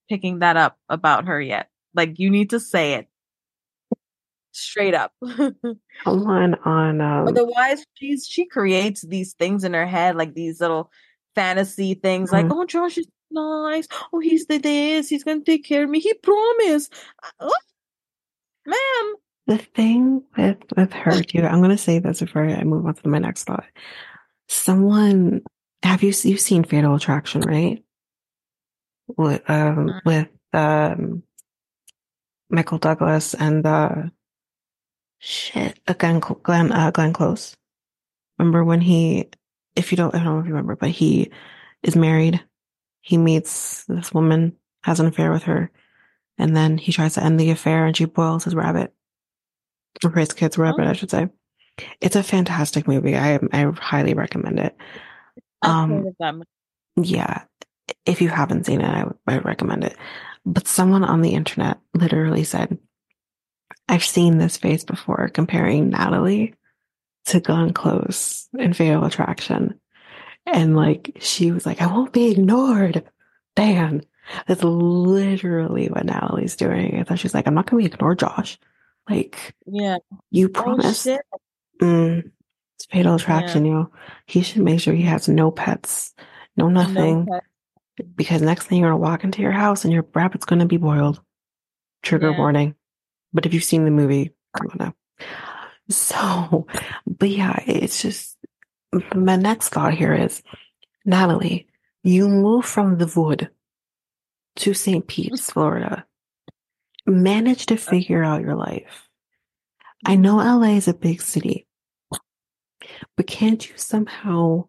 picking that up about her yet. Like you need to say it straight up. [LAUGHS] Someone on, um, Otherwise she's she creates these things in her head, like these little fantasy things like, Mhm. oh Josh is nice. Oh he's the this, he's gonna take care of me. He promised. oh, Ma'am. The thing with with her [LAUGHS] too, I'm gonna say this before I move on to my next thought. Someone, have you you've seen Fatal Attraction, right? With um Mm. with um Michael Douglas and uh shit, Glenn Glenn uh, Glenn Close. Remember when he, if you don't, I don't know if you remember, but he is married. He meets this woman, has an affair with her, and then he tries to end the affair, and she boils his rabbit or his kid's rabbit, I should say. It's a fantastic movie. I I highly recommend it. Um. Yeah, if you haven't seen it, I, I recommend it. But someone on the internet literally said, "I've seen this face before," comparing Natalie to Glenn Close in Fatal Attraction, and like she was like, "I won't be ignored." Damn. that's literally what Natalie's doing. I thought she's like, "I'm not going to be ignored, Josh." Like Yeah. you Oh promised. shit. Mm, it's fatal attraction, yo. He should make sure he has no pets, no nothing, No, because next thing you're gonna walk into your house and your rabbit's gonna be boiled. Trigger Yeah. warning. But if you've seen the movie, come on now. So, but yeah, it's just my next thought here is Natalie, you move from the wood to St. Pete's, Florida. Manage to figure out your life. I know LA is a big city, but can't you somehow,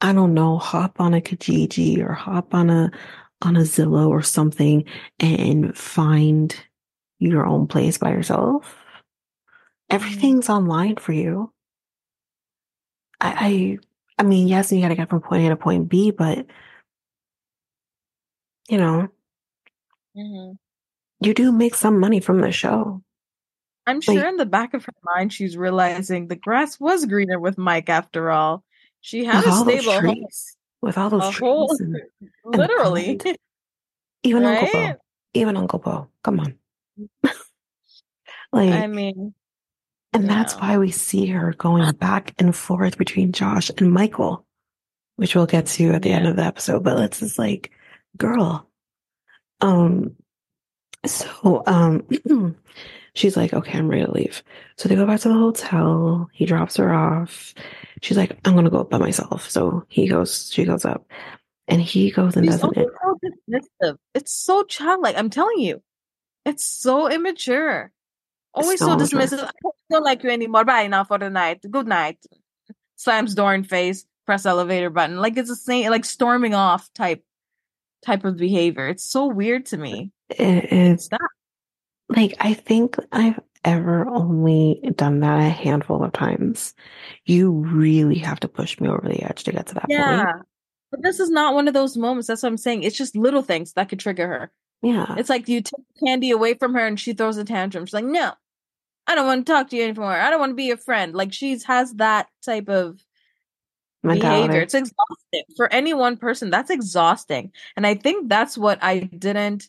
I don't know, hop on a Kijiji or hop on a on a Zillow or something and find your own place by yourself? Everything's online for you. I I, I mean, yes, you got to get from point A to point B, but you know, Mhm. you do make some money from the show. I'm Like- sure in the back of her mind she's realizing the grass was greener with Mike after all. She had a stable home, trees, with all those trees, whole, and [LAUGHS] literally. pond. [LAUGHS] even Uncle Bo, even Uncle Bo. Come on, [LAUGHS] like, I mean, and that's why we see her going back and forth between Josh and Michael, which we'll get to at the end of the episode. But let's just like, girl, um, so um, [CLEARS THROAT] she's like, okay, I'm ready to leave. So they go back to the hotel. He drops her off. She's like, I'm gonna go up by myself. So he goes, she goes up, and he goes and she's does so, dismissive. It's so childlike. I'm telling you, it's so immature. Always so, so dismissive. I don't like you anymore. Bye now for the night. Good night. Slams door in face. Press elevator button. Like it's the same. Like storming off type type of behavior. It's so weird to me. It is. That. Like I think I've ever only done that a handful of times. You really have to push me over the edge to get to that point. yeah. point. But this is not one of those moments. That's what I'm saying. It's just little things that could trigger her. Yeah. It's like you take candy away from her and she throws a tantrum. She's like, no, I don't want to talk to you anymore. I don't want to be your friend. Like she's has that type of Mentality. behavior. It's exhausting for any one person. That's exhausting. And I think that's what I didn't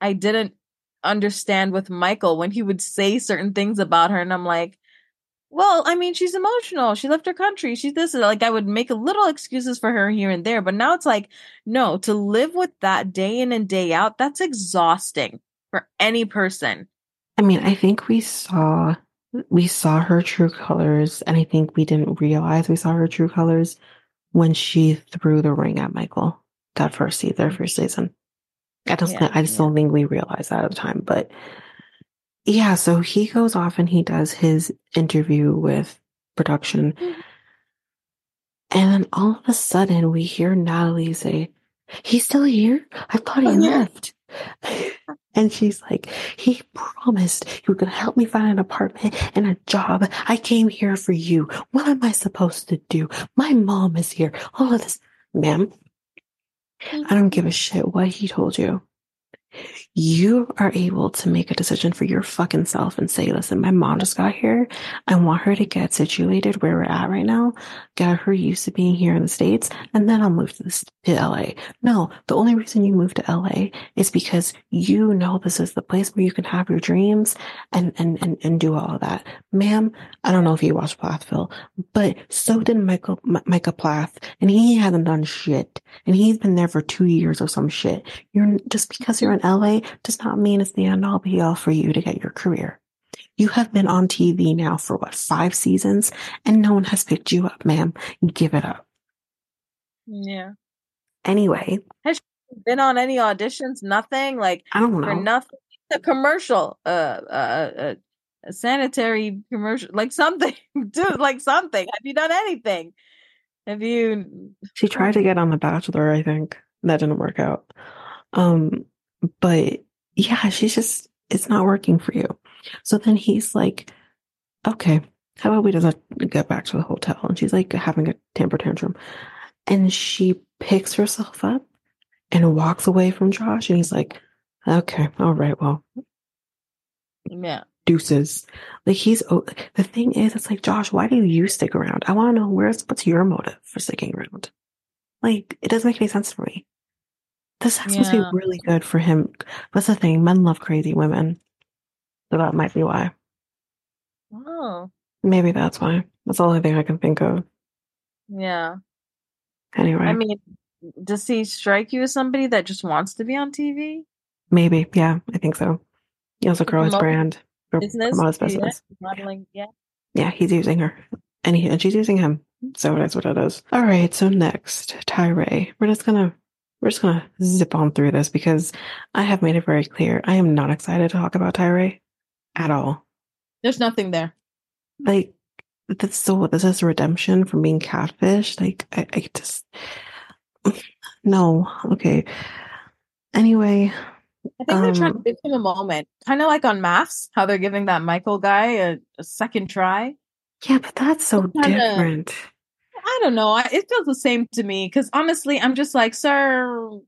I didn't understand with Michael when he would say certain things about her and I'm like, well, I mean, she's emotional. She left her country. She's this. Like, I would make a little excuses for her here and there, but now it's like, no, to live with that day in and day out, that's exhausting for any person. I mean, I think we saw we saw her true colors, and I think we didn't realize we saw her true colors when she threw the ring at Michael that first season, their mm-hmm. first season. I just, yeah, I just yeah. don't think we realized that at the time, but yeah, so he goes off and he does his interview with production. Mm-hmm. And then all of a sudden we hear Natalie say, He's still here? I thought he oh, left. [LAUGHS] and she's like, He promised he was going to help me find an apartment and a job. I came here for you. What am I supposed to do? My mom is here. All of this. Ma'am, I don't give a shit what he told you you are able to make a decision for your fucking self and say, listen, my mom just got here. I want her to get situated where we're at right now, get her used to being here in the States, and then I'll move to, this, to LA. No, the only reason you move to LA is because you know this is the place where you can have your dreams and, and, and, and do all of that. Ma'am, I don't know if you watched Plathville, but so did Michael, M- Micah Plath, and he hasn't done shit. And he's been there for two years or some shit. You're just because you're in LA does not mean it's the end all be all for you to get your career. You have been on TV now for what, five seasons and no one has picked you up, ma'am. Give it up. Yeah. Anyway. Has she been on any auditions? Nothing? Like, I don't know. For nothing. A commercial, uh, uh, uh, a sanitary commercial, like something, [LAUGHS] dude, like something. Have you done anything? Have you? She tried to get on The Bachelor, I think. That didn't work out. Um, but yeah, she's just, it's not working for you. So then he's like, okay, how about we just get back to the hotel? And she's like having a temper tantrum. And she picks herself up and walks away from Josh. And he's like, okay, all right, well. Yeah. Deuces. Like he's, oh, the thing is, it's like, Josh, why do you stick around? I want to know where's, what's your motive for sticking around? Like, it doesn't make any sense for me. This sex yeah. must be really good for him. That's the thing. Men love crazy women. So that might be why. Oh. Maybe that's why. That's the only thing I can think of. Yeah. Anyway. I mean, does he strike you as somebody that just wants to be on TV? Maybe. Yeah, I think so. He also grow his brand. Business. Promote his business. Modeling. Yeah. Yeah, he's using her. And, he, and she's using him. So that's what it is. All right. So next, Tyray. We're just going to we're just gonna zip on through this because I have made it very clear I am not excited to talk about Tyray at all. There's nothing there. Like that's so this is redemption from being catfish. Like I, I just [SIGHS] no. Okay. Anyway. I think um, they're trying to um, give him a moment. Kind of like on MAFS, how they're giving that Michael guy a, a second try. Yeah, but that's so different. I don't know. It feels the same to me because honestly, I'm just like, sir,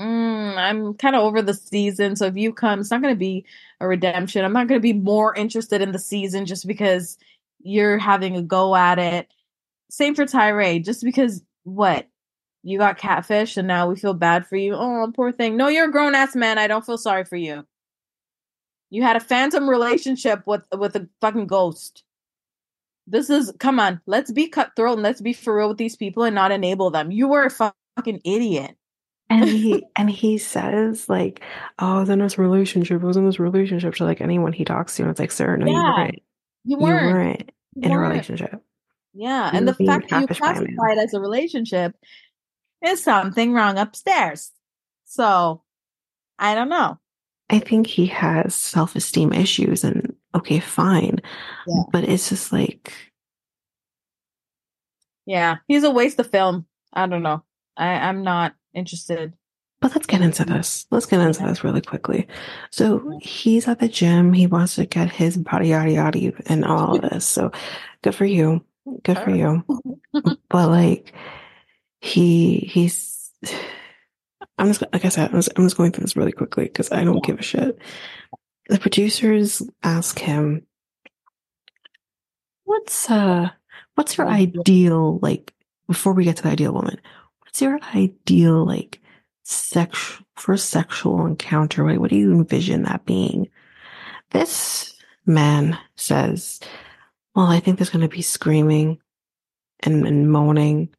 mm, I'm kind of over the season. So if you come, it's not going to be a redemption. I'm not going to be more interested in the season just because you're having a go at it. Same for Tyray. Just because what you got catfish and now we feel bad for you. Oh, poor thing. No, you're a grown ass man. I don't feel sorry for you. You had a phantom relationship with with a fucking ghost. This is come on, let's be cutthroat and let's be for real with these people and not enable them. You were a fucking idiot. and he [LAUGHS] and he says like, "Oh, in this relationship. Was in this relationship." To like anyone he talks to, and it's like, "Sir, no, yeah, you weren't. You weren't, you weren't you in weren't. a relationship." Yeah, you and the fact that you classify it as a relationship is something wrong upstairs. So, I don't know. I think he has self esteem issues, and okay, fine. Yeah. But it's just like, Yeah, he's a waste of film. I don't know. I, I'm not interested. but let's get into this. Let's get into this really quickly. So he's at the gym. He wants to get his body, yada, yada, and all of [LAUGHS] this. So good for you. Good for you. [LAUGHS] But like, he, he's, [SIGHS] I'm just, like I said, I'm just, I'm just going through this really quickly because I don't give a shit. The producers ask him, what's, uh, what's your Ideal. like, before we get to the ideal woman, what's your ideal, like, sex, first sexual encounter? What, what do you envision that being? This man says, well, I think there's going to be screaming and, and moaning.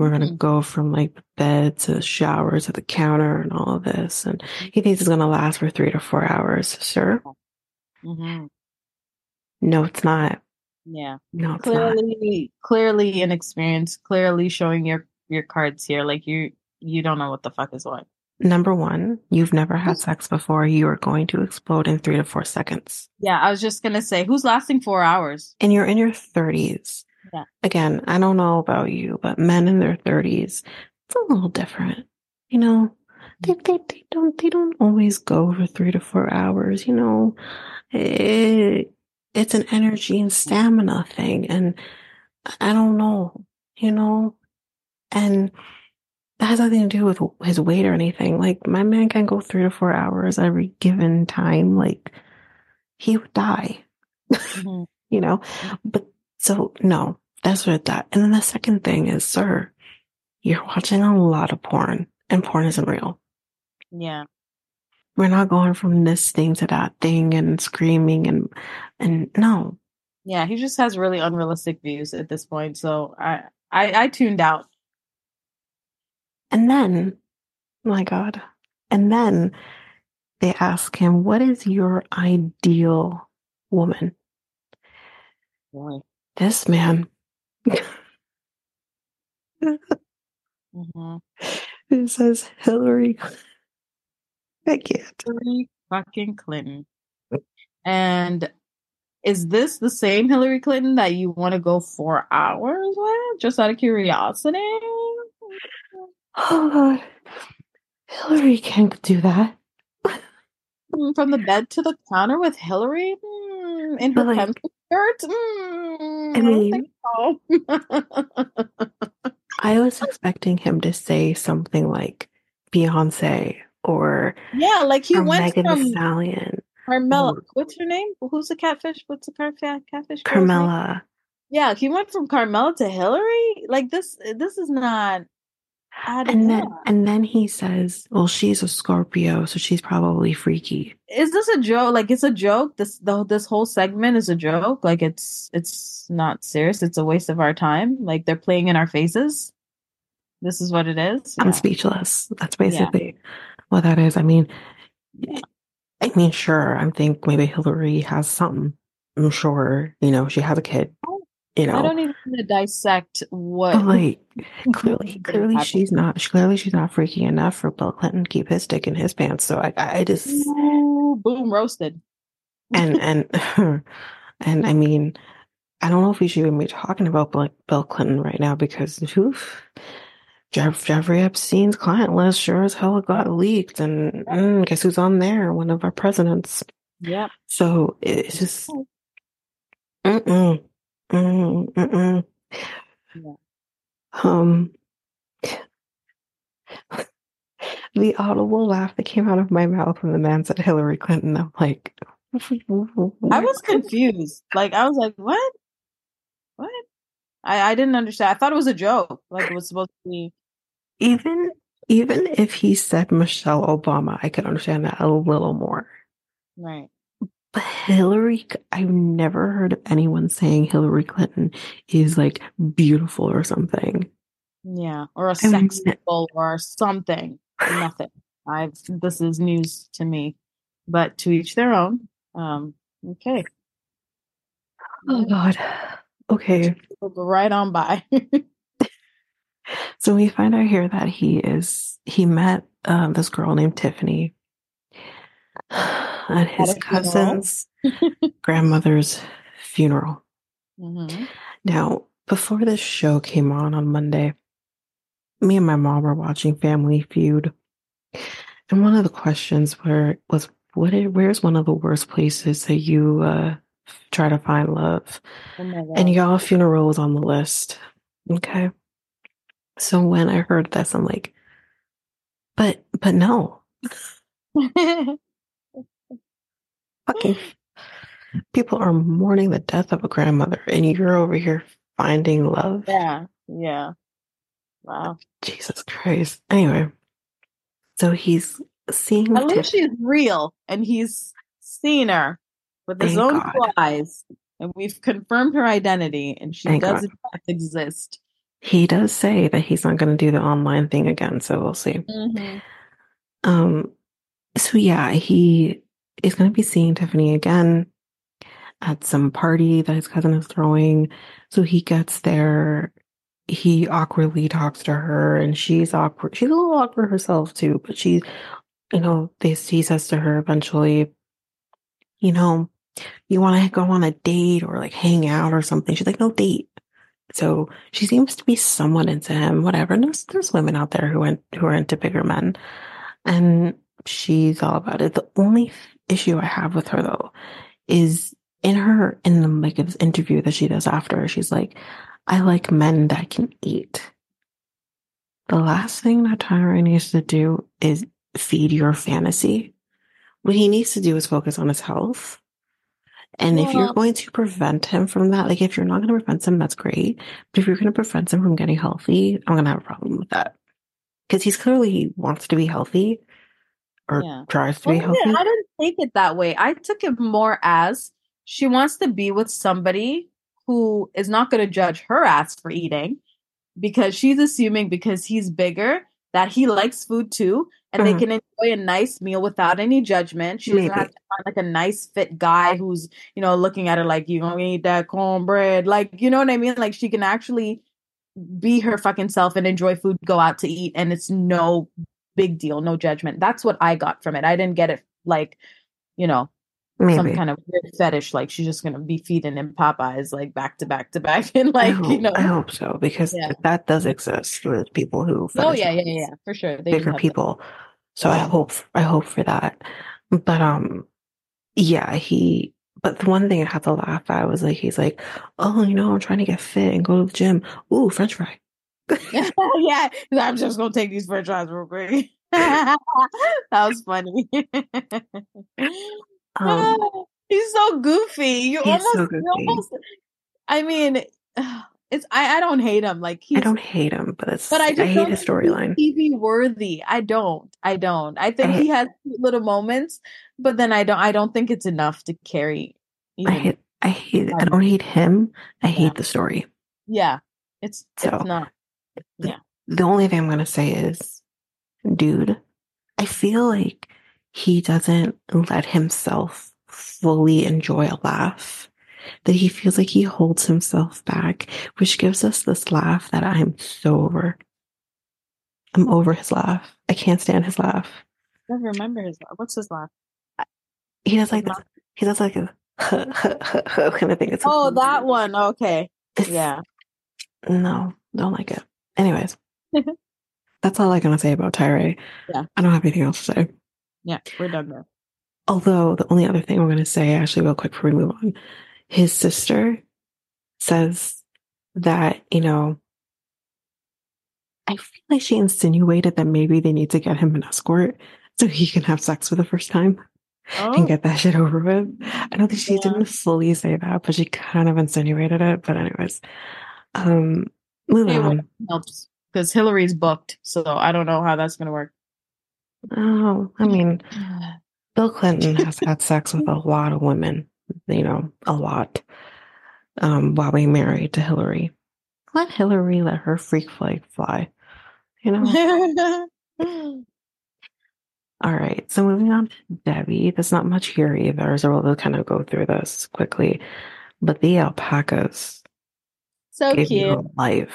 We're going to Mhm. go from like the bed to the shower to the counter and all of this. And he thinks it's going to last for three to four hours. Sir, hmm no, it's not. Yeah, No, it's not. clearly, clearly inexperienced. Clearly showing your your cards here. Like you, you don't know what the fuck is what. Number one, you've never had sex before. You are going to explode in three to four seconds. Yeah, I was just gonna say, who's lasting four hours? And you're in your 30s. Yeah. Again, I don't know about you, but men in their 30s, it's a little different. You know, they, they, they don't, they don't always go for three to four hours, you know, it, it's an energy and stamina thing. And I don't know, you know, and that has nothing to do with his weight or anything. Like my man can go three to four hours every given time. Like he would die, [LAUGHS] Mhm. you know, but so no, that's what that. And then the second thing is, sir, you're watching a lot of porn and porn isn't real. Yeah, We're not going from this thing to that thing and screaming and, and no, yeah. He just has really unrealistic views at this point. So I, I, I tuned out. And then, my God, and then they ask him, what is your ideal woman? Boy. This man [LAUGHS] hmm who says Hillary. I can't. Hillary fucking Clinton. And is this the same Hillary Clinton that you want to go four hours with, just out of curiosity? Oh God. Hillary can't do that. Mm, From the bed to the counter with Hillary Mm, in her like, pencil skirt. Mm, I I don't think so. [LAUGHS] I was expecting him to say something like Beyonce or, yeah, like he went Megan from Thee Stallion, Carmela. or- What's her name? Who's the catfish? What's the catfish? girl's? Carmela. Yeah, he went from Carmela to Hillary. Like this. This is not. Adding And then, up. and then he says, well, she's a Scorpio, so she's probably freaky. is this a joke? Like it's a joke. This the this whole segment is a joke. Like it's it's not serious. It's a waste of our time. Like they're playing in our faces. This is what it is. I'm speechless. That's basically what that is. I mean, I mean, sure. I think maybe Hillary has something. I'm sure, you know, she has a kid, oh, you know, I don't even want to dissect what. like [LAUGHS] clearly, clearly happened. she's not, clearly she's not freaky enough for Bill Clinton to keep his dick in his pants. So I, I just, Ooh, boom roasted. and, [LAUGHS] and, [LAUGHS] and I mean, I don't know if we should even be talking about like Bill Clinton right now because oof, Jeff, Jeffrey Epstein's client list sure as hell got leaked and mm, guess who's on there? One of our presidents. Yeah. So it's just, mm-mm, mm, mm-mm. Yeah. Um, the audible laugh that came out of my mouth when the man said Hillary Clinton, I'm like, I was confused. Like I was like, what? What? I I didn't understand. I thought it was a joke. Like it was supposed to be. even even if he said Michelle Obama, I could understand that a little more. Right. But Hillary, I've never heard of anyone saying Hillary Clinton is like beautiful or something. Yeah. Or a sex symbol or something. Nothing. I've this is news to me. But to each their own. Um, okay. Oh God. Okay. Right on by. [LAUGHS] So we find out here that he is he met um, this girl named Tiffany. At his at cousin's grandmother's funeral. Mm-hmm. Now, before this show came on on Monday, me and my mom were watching Family Feud, and one of the questions were was, "What? Where's one of the worst places that you uh, try to find love?" Oh and y'all funeral was on the list. Okay, so when I heard this, I'm like, "But, but no." [LAUGHS] Fucking people are mourning the death of a grandmother, and you're over here finding love. Yeah, yeah. Wow. Jesus Christ. Anyway, so he's seeing. At least she's real, and he's seen her with his Thank own God. eyes, and we've confirmed her identity, and she Thank does exist. He does say that he's not going to do the online thing again, so we'll see. Mm-hmm. Um. So yeah, he is going to be seeing Tiffany again at some party that his cousin is throwing. So he gets there. He awkwardly talks to her and she's awkward. She's a little awkward herself too, but she, you know, they, he says to her eventually, you know, you want to go on a date or like hang out or something. She's like, no date. So she seems to be somewhat into him, whatever. And there's, there's women out there who went, who are into bigger men and she's all about it. The only issue I have with her though is in her in the like this interview that she does after, she's like, I like men that can eat. The last thing that Tyray needs to do is feed your fantasy. What he needs to do is focus on his health. And if you're going to prevent him from that, like if you're not going to prevent him, that's great. But if you're going to prevent him from getting healthy, I'm going to have a problem with that. Because he's clearly he wants to be healthy or yeah. tries to well, be healthy. I didn't take it that way. I took it more as she wants to be with somebody who is not going to judge her ass for eating because she's assuming because he's bigger that he likes food too and mm-hmm. they can enjoy a nice meal without any judgment. She doesn't have to find like a nice fit guy who's, you know, looking at her like you gonna eat that cornbread. Like, you know what I mean? Like she can actually be her fucking self and enjoy food, go out to eat, and it's no big deal, no judgment. That's what I got from it. I didn't get it like, you know, Maybe. some kind of weird fetish, like she's just gonna be feeding him Popeyes like back to back to back, [LAUGHS] and like hope, you know. I hope so because yeah. that does exist with people who. Oh yeah, yeah, yeah, for sure. They bigger people, that. so I hope I hope for that. But um, yeah, he. But the one thing I had to laugh at was like he's like, oh, you know, I'm trying to get fit and go to the gym. Ooh, French fry. [LAUGHS] yeah, I'm just gonna take these French fries real quick. [LAUGHS] that was funny. [LAUGHS] Um, he's so goofy. You almost, so goofy. almost. I mean, [SIGHS] it's I, I don't hate him. Like I don't hate him, but it's but I, just I hate his storyline. TV worthy. I don't. I don't. I think I he has little moments, but then I don't. I don't think it's enough to carry. I hate. I hate. I don't hate him. I yeah. hate the story. Yeah, it's so, it's not. Yeah. The only thing I'm gonna say is, dude, I feel like he doesn't let himself fully enjoy a laugh, that he feels like he holds himself back, which gives us this laugh that I'm so over. I'm over his laugh. I can't stand his laugh. I don't remember his laugh. What's his laugh? He does like this. He does like a [LAUGHS] kind of thing. It's oh, that one. Okay. It's, yeah. No, don't like it. Anyways, that's all I'm gonna say about Tyray. Yeah. I don't have anything else to say. Yeah, we're done there. Although the only other thing I'm going to say, actually, real quick before we move on, his sister says that, you know, I feel like she insinuated that maybe they need to get him an escort so he can have sex for the first time oh. and get that shit over with. I don't think she yeah. didn't fully say that, but she kind of insinuated it. But anyways, um, moving hey, on. Helps because Hillary's booked, so I don't know how that's going to work. Oh, I mean, [SIGHS] Bill Clinton has had sex with a lot of women, you know, a lot, um, while being married to Hillary. Let Hillary let her freak flag fly, you know? [LAUGHS] All right, so moving on to Debbie. There's not much here either, so we'll kind of go through this quickly. But the alpacas. So cute. Life.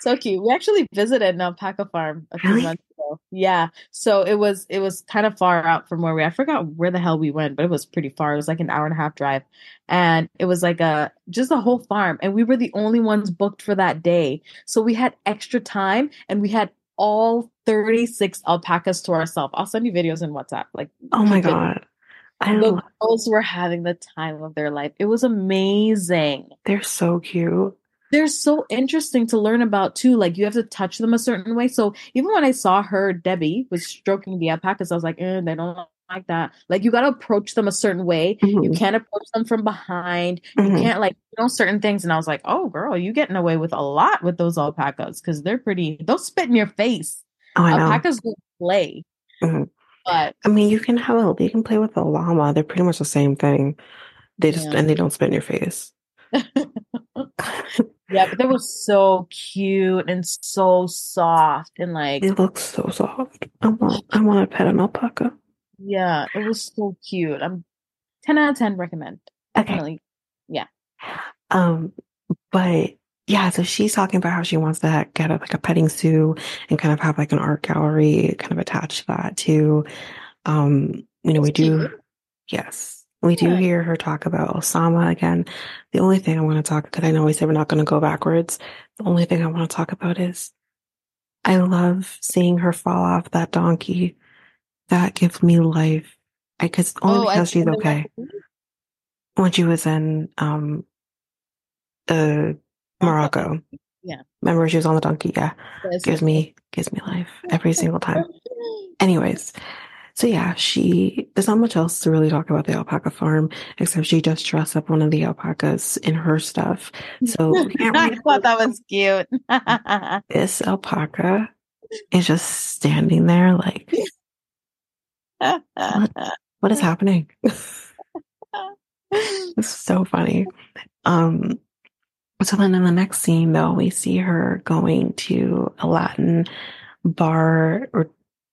So cute. We actually visited an alpaca farm a few really? months ago Yeah. So it was it was kind of far out from where we I forgot where the hell we went, but it was pretty far. It was like an hour and a half drive. And it was like a just a whole farm. And we were the only ones booked for that day. So we had extra time and we had all 36 alpacas to ourselves. I'll send you videos in WhatsApp. Like oh my god. I the girls were having the time of their life. It was amazing. They're so cute they're so interesting to learn about too. Like you have to touch them a certain way. So even when I saw her, Debbie was stroking the alpacas, I was like, eh, they don't like that. Like you got to approach them a certain way. Mm-hmm. You can't approach them from behind. Mm-hmm. You can't like you know certain things. And I was like, oh girl, you getting away with a lot with those alpacas because they're pretty. They'll spit in your face. Oh, alpacas don't play. Mm-hmm. But I mean, you can have a you can play with a llama. They're pretty much the same thing. They just yeah. and they don't spit in your face. [LAUGHS] Yeah, but they were so cute and so soft and like it looks so soft. I want I want to pet an alpaca. Yeah, it was so cute. I'm ten out of ten recommend. Okay. Definitely. Yeah. Um, but yeah, so she's talking about how she wants to get a, like a petting zoo and kind of have like an art gallery kind of attached to that too. Um, you know, we do, yes, we do hear her talk about Oussama again. The only thing I want to talk, because I know we said we're not going to go backwards. The only thing I want to talk about is I love seeing her fall off that donkey. That gives me life. I cause only oh, because she's okay. When she was in um uh Morocco. Yeah. Remember she was on the donkey, yeah. gives me gives me life [LAUGHS] every single time. Anyways, so yeah, she there's not much else to really talk about the alpaca farm except she just dressed up one of the alpacas in her stuff. So [LAUGHS] I thought that was cute. [LAUGHS] this alpaca is just standing there like what, what is happening? [LAUGHS] it's so funny. Um so then in the next scene though, we see her going to a Latin bar or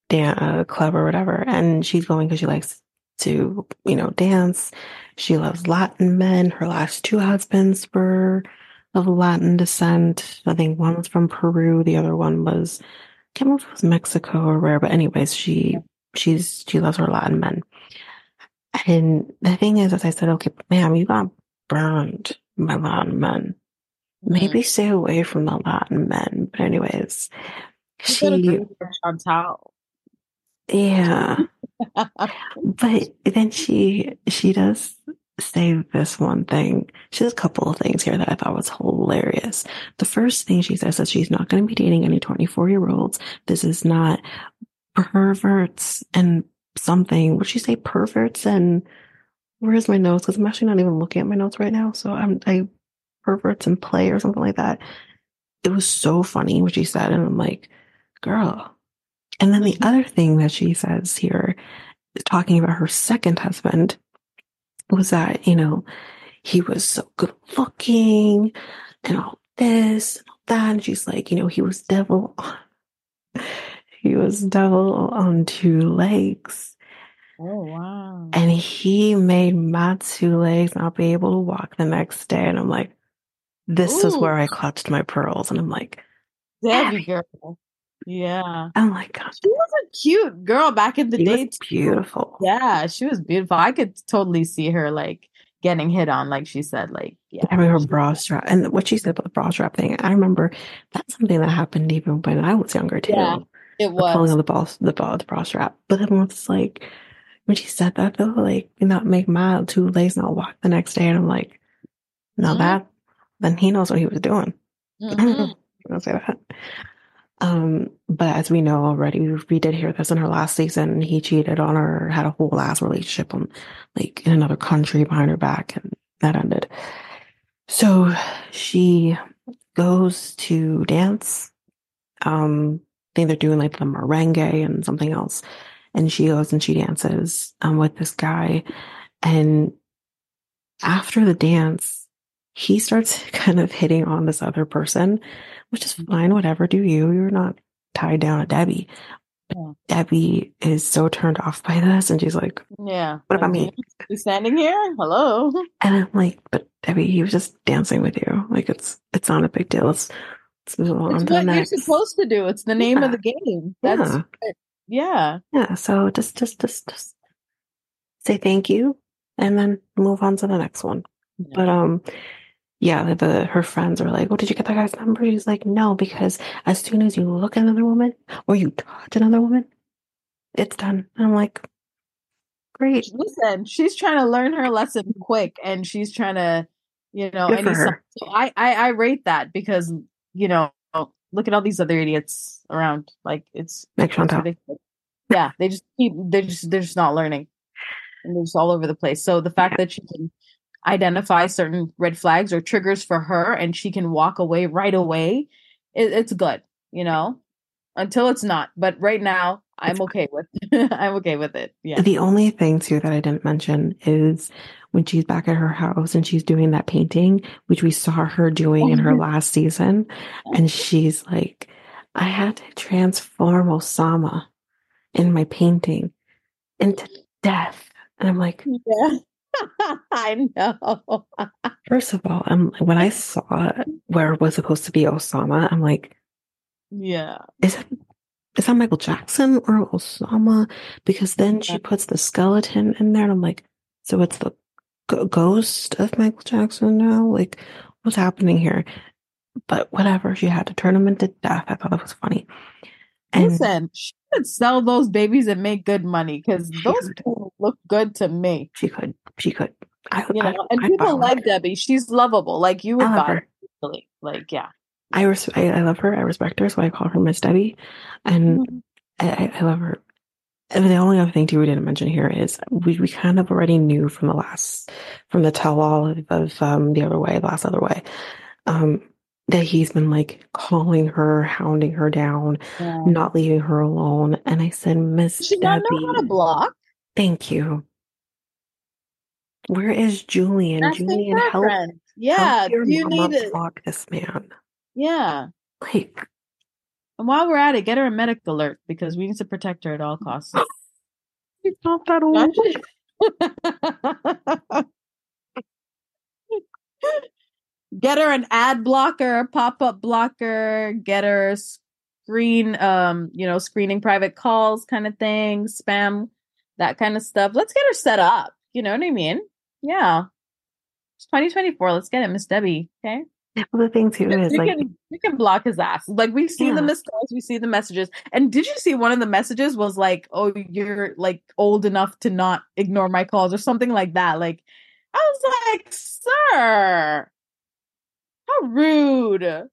dan- uh, club or whatever. And she's going because she likes to, you know, dance. She loves Latin men. Her last two husbands were of Latin descent. I think one was from Peru. The other one was, I can't remember if it was Mexico or where, but anyways, she, she's, she loves her Latin men. And the thing is, as I said, okay, ma'am, you got burned by Latin men. Maybe mm-hmm. stay away from the Latin men. But anyways, she, Chantel. Yeah. but then she she does say this one thing. She has a couple of things here that I thought was hilarious. The first thing she says is she's not going to be dating any 24 year olds. This is not perverts and something. Would she say perverts and where's my notes? Because I'm actually not even looking at my notes right now. So I'm I perverts and play or something like that. It was so funny what she said, and I'm like, girl, and then the mm-hmm. other thing that she says here, talking about her second husband, was that, you know, he was so good looking and all this and all that. And she's like, you know, he was devil. [LAUGHS] he was devil on two legs. Oh, wow. And he made my two legs not be able to walk the next day. And I'm like, this Ooh. is where I clutched my pearls. And I'm like, Debbie girl. Yeah. Oh my gosh. She was a cute girl back in the she day. beautiful. Yeah, she was beautiful. I could totally see her like getting hit on, like she said, like yeah. I remember bra strap and what she said about the bra strap thing. I remember that's something that happened even when I was younger too. Yeah, it was pulling on the ball the ball the bra strap. But then once like when she said that though, like not make my two legs not walk the next day, and I'm like, no, mm-hmm. that then he knows what he was doing. [LAUGHS] Mm-hmm. I'll say that. Um, but as we know already, we did hear this in her last season. He cheated on her, had a whole ass relationship on like in another country behind her back, and that ended. So she goes to dance. Um, I think they're doing like the merengue and something else. And she goes and she dances um, with this guy. And after the dance, he starts [LAUGHS] kind of hitting on this other person which is fine, whatever, do you. You're not tied down to Debbie. Yeah. Debbie is so turned off by this, and she's like, "Yeah, what about me? You standing here? Hello." [LAUGHS] And I'm like, "But Debbie, he was just dancing with you. Like it's it's not a big deal. It's Let's move on It's the what you're next. supposed to do. It's the name Yeah. of the game. That's Yeah. yeah. Yeah, so just just just just say thank you and then move on to the next one. But um yeah, the, the her friends were like, "Oh, did you get that guy's number?" He's like, "No, because as soon as you look at another woman or you touch another woman, it's done." And I'm like, "Great, Listen, she's trying to learn her lesson quick, and she's trying to, you know, Good for any her. so I, I I rate that because you know, look at all these other idiots around. Like it's make it's Chantel." ridiculous. Yeah, they just keep they're just they're just not learning, and they're just all over the place. So the fact that she can identify certain red flags or triggers for her, and she can walk away right away, it, it's good. You know, until it's not. But right now, I'm okay with [LAUGHS] I'm okay with it. Yeah. The only thing too that I didn't mention is when she's back at her house and she's doing that painting, which we saw her doing in her mm-hmm. last season, and she's like, "I had to transform Oussama in my painting into death," and I'm like, Yeah. [LAUGHS] I know. [LAUGHS] first of all, I'm when I saw where it was supposed to be Oussama, I'm like, Yeah. is it is that Michael Jackson or Oussama? Because then she puts the skeleton in there, and I'm like, so it's the g- ghost of Michael Jackson now? Like, what's happening here? But whatever, she had to turn him into death. I thought that was funny. And Listen, she could sell those babies and make good money because those could. look good to me. she could, she could. I, You I, know, and I people like her. Debbie. She's lovable. Like you would I buy her. easily. Like, yeah. I, res- I, I love her. I respect her, so I call her Miss Debbie. And Mm-hmm. I, I- I love her. And the only other thing too we didn't mention here is we, we kind of already knew from the last from the tell all of, of um the other way, the last other way, um, that he's been like calling her, hounding her down, Yeah. not leaving her alone. And I said, Miss she not know how to block? thank you. Where is Julian? That's Julian, help. Yeah. help your You need it. block this man. Yeah. Like, And while we're at it, get her a medic alert because we need to protect her at all costs. [LAUGHS] he's not that old. [LAUGHS] [LAUGHS] get her an ad blocker, pop-up blocker, get her screen um, you know, screening private calls kind of thing, spam, that kind of stuff. Let's get her set up. You know what I mean? Yeah. It's 2024. Let's get it, Miss Debbie. Okay. Well, the thing too is you like, can you can block his ass. Like we see the Yeah. missed calls, we see the messages. And did you see one of the messages was like, "Oh, you're like old enough to not ignore my calls" or something like that. Like I was like, "Sir, how rude!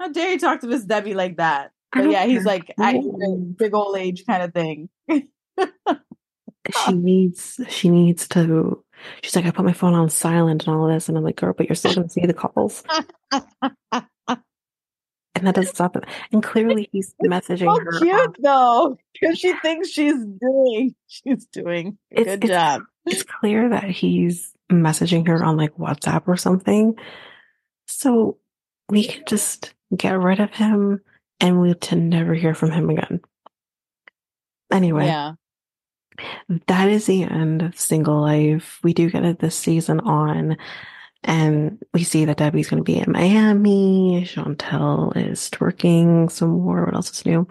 How dare you talk to Miss Debbie like that?" But yeah, he's like at No. your big old age kind of thing. she needs she needs to she's like i put my phone on silent and all of this and i'm like girl but you're still gonna see the calls and that doesn't stop him. and clearly he's [LAUGHS] messaging so her cute on- though, because she thinks she's doing she's doing It's- good it's- job. it's clear that he's messaging her on like whatsapp or something so we can just get rid of him and we to never hear from him again anyway Yeah. that is the end of single life. We do get it this season on, and we see that Debbie's going to be in Miami. Chantel is twerking some more. What else is new?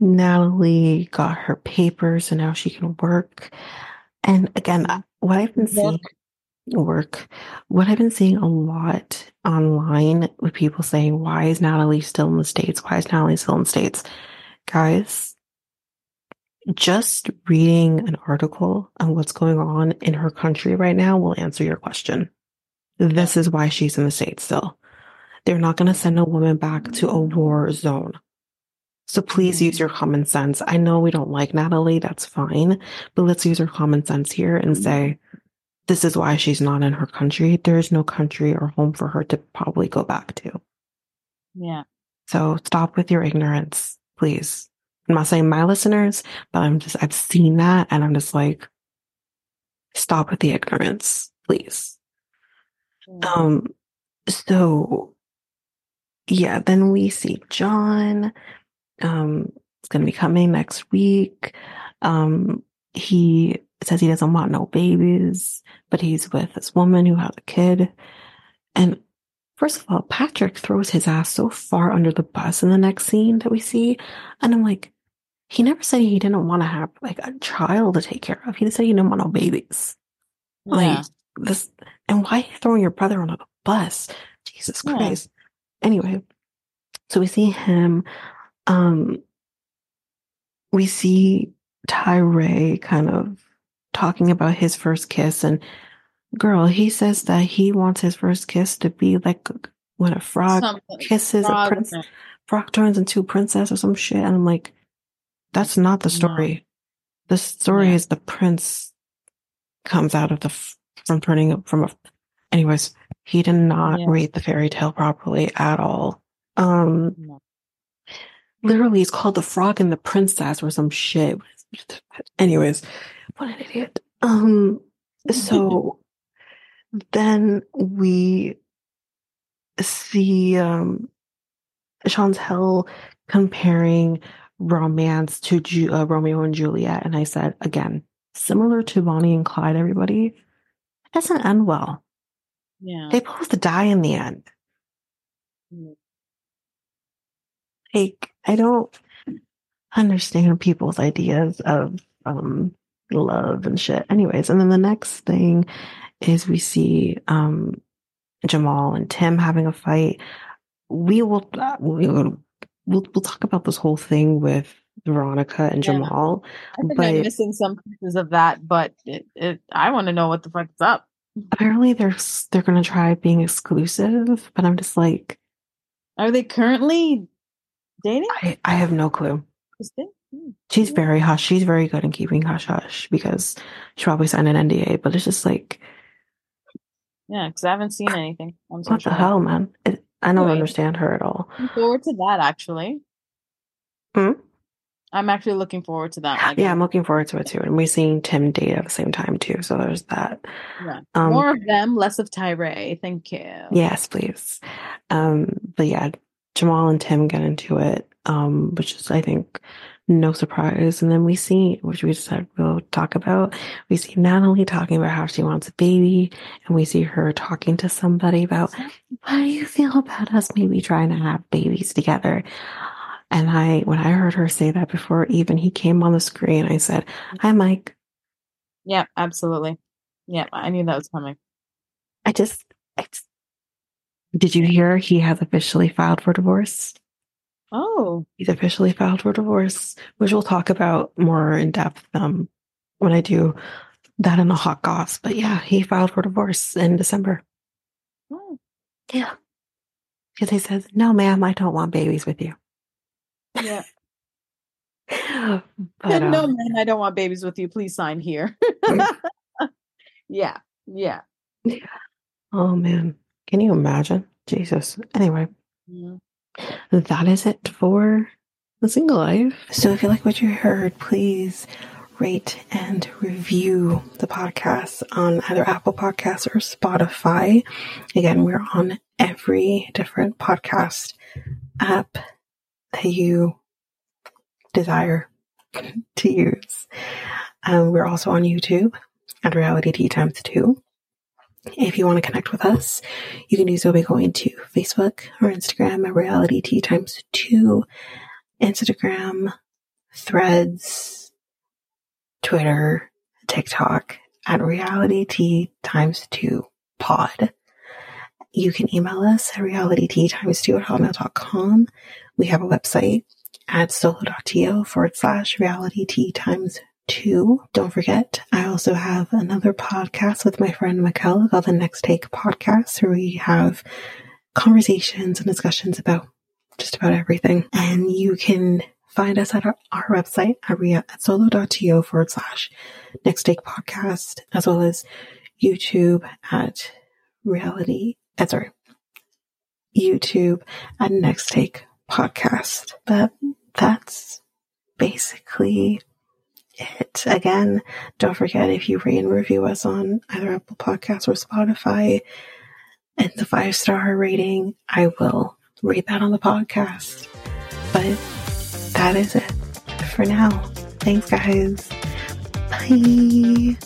Natalie got her papers, so now she can work. And again, mm-hmm. what I've been seeing work, what I've been seeing a lot online with people saying, "Why is Natalie still in the states? Why is Natalie still in the states?" Guys, just reading an article on what's going on in her country right now will answer your question. This is why she's in the States still. They're not going to send a woman back to a war zone. So please use your common sense. I know we don't like Natalie. That's fine. But let's use our common sense here and say, this is why she's not in her country. There is no country or home for her to probably go back to. Yeah. So stop with your ignorance, please. I'm not saying my listeners, but I'm just, I've seen that and I'm just like, stop with the ignorance, please. Um, so yeah, then we see John. Um, it's going to be coming next week. Um, he says he doesn't want no babies, but he's with this woman who has a kid. And First of all, Patrick throws his ass so far under the bus in the next scene that we see. And I'm like, he never said he didn't want to have like a child to take care of. He said he didn't want no babies. Yeah. Like this, and why throwing your brother on a bus? Jesus yeah. Christ. Anyway, so we see him. Um, we see Tyray kind of talking about his first kiss and girl, he says that he wants his first kiss to be like when a frog Something. kisses frog a prince, frog turns into a princess or some shit. And I'm like, that's not the story. No. The story yeah. is the prince comes out of the from turning from a. Anyways, he did not yeah. read the fairy tale properly at all. Um, no. literally, it's called the Frog and the Princess or some shit. Anyways, what an idiot. Um, so then we see um Chantel comparing romance to Ju- uh, Romeo and Juliet. And I said, again, similar to Bonnie and Clyde, everybody, it doesn't end well. Yeah. They both die in the end. Mm. Like, I don't understand people's ideas of um, love and shit. Anyways, and then the next thing is we see um, Jamal and Tim having a fight. We will, uh, we will we'll we'll talk about this whole thing with Veronica and yeah. Jamal. I think I'm missing some pieces of that, but it, it I want to know what the fuck is up. Apparently, they're they're gonna try being exclusive, but I'm just like, are they currently dating? I I have no clue. She's very hush. She's very good in keeping hush hush because she probably signed an NDA. But it's just like, yeah, because I haven't seen anything. I'm what the hell, man? It, I don't understand her at all. Looking forward to that actually. Hmm? I'm actually looking forward to that. Yeah, I'm looking forward to it too. And we're seeing Tim date at the same time too. So there's that. Yeah. Um, More of them, less of Tyray. Thank you. Yes, please. Um, but yeah, Jamal and Tim get into it, um, which is I think no surprise. And then we see, which we said we'll talk about, we see Natalie talking about how she wants a baby, and we see her talking to somebody about how do you feel about us maybe trying to have babies together. And I, when I heard her say that before even he came on the screen, I said, Hi, Mike. Yeah, absolutely. Yeah, I knew that was coming. I just, I just did you hear he has officially filed for divorce? Oh, he's officially filed for divorce, which we'll talk about more in depth um, when I do that in the hot goss. But yeah, he filed for divorce in December. Oh. Yeah. Because he says, No, ma'am, I don't want babies with you. Yeah. [LAUGHS] but, [LAUGHS] no, um, man, I don't want babies with you. Please sign here. [LAUGHS] yeah. Yeah. Oh, man. Can you imagine? Jesus. Anyway. Yeah that is it for the single life. So if you like what you heard, please rate and review the podcast on either Apple Podcasts or Spotify. Again, we're on every different podcast app that you desire [LAUGHS] to use. Um, we're also on YouTube at Realitea Times 2. If you want to connect with us, you can do so by going to Facebook or Instagram at Realitea Times 2, Instagram, Threads, Twitter, TikTok at Realitea Times 2 Pod. You can email us at realitea times 2 at hotmail.com. We have a website at solo.to forward slash realitea times two. Don't forget, I also have another podcast with my friend Mikkel called the Next Take Podcast, where we have conversations and discussions about just about everything. And you can find us at our, our website at, rea- at solo.to forward slash Next Take Podcast, as well as YouTube at reality, uh, sorry, YouTube at Next Take Podcast. But that's basically it. Again, don't forget if you rate and review us on either Apple Podcasts or Spotify and the five star rating, I will read that on the podcast. But that is it for now. Thanks, guys. Bye.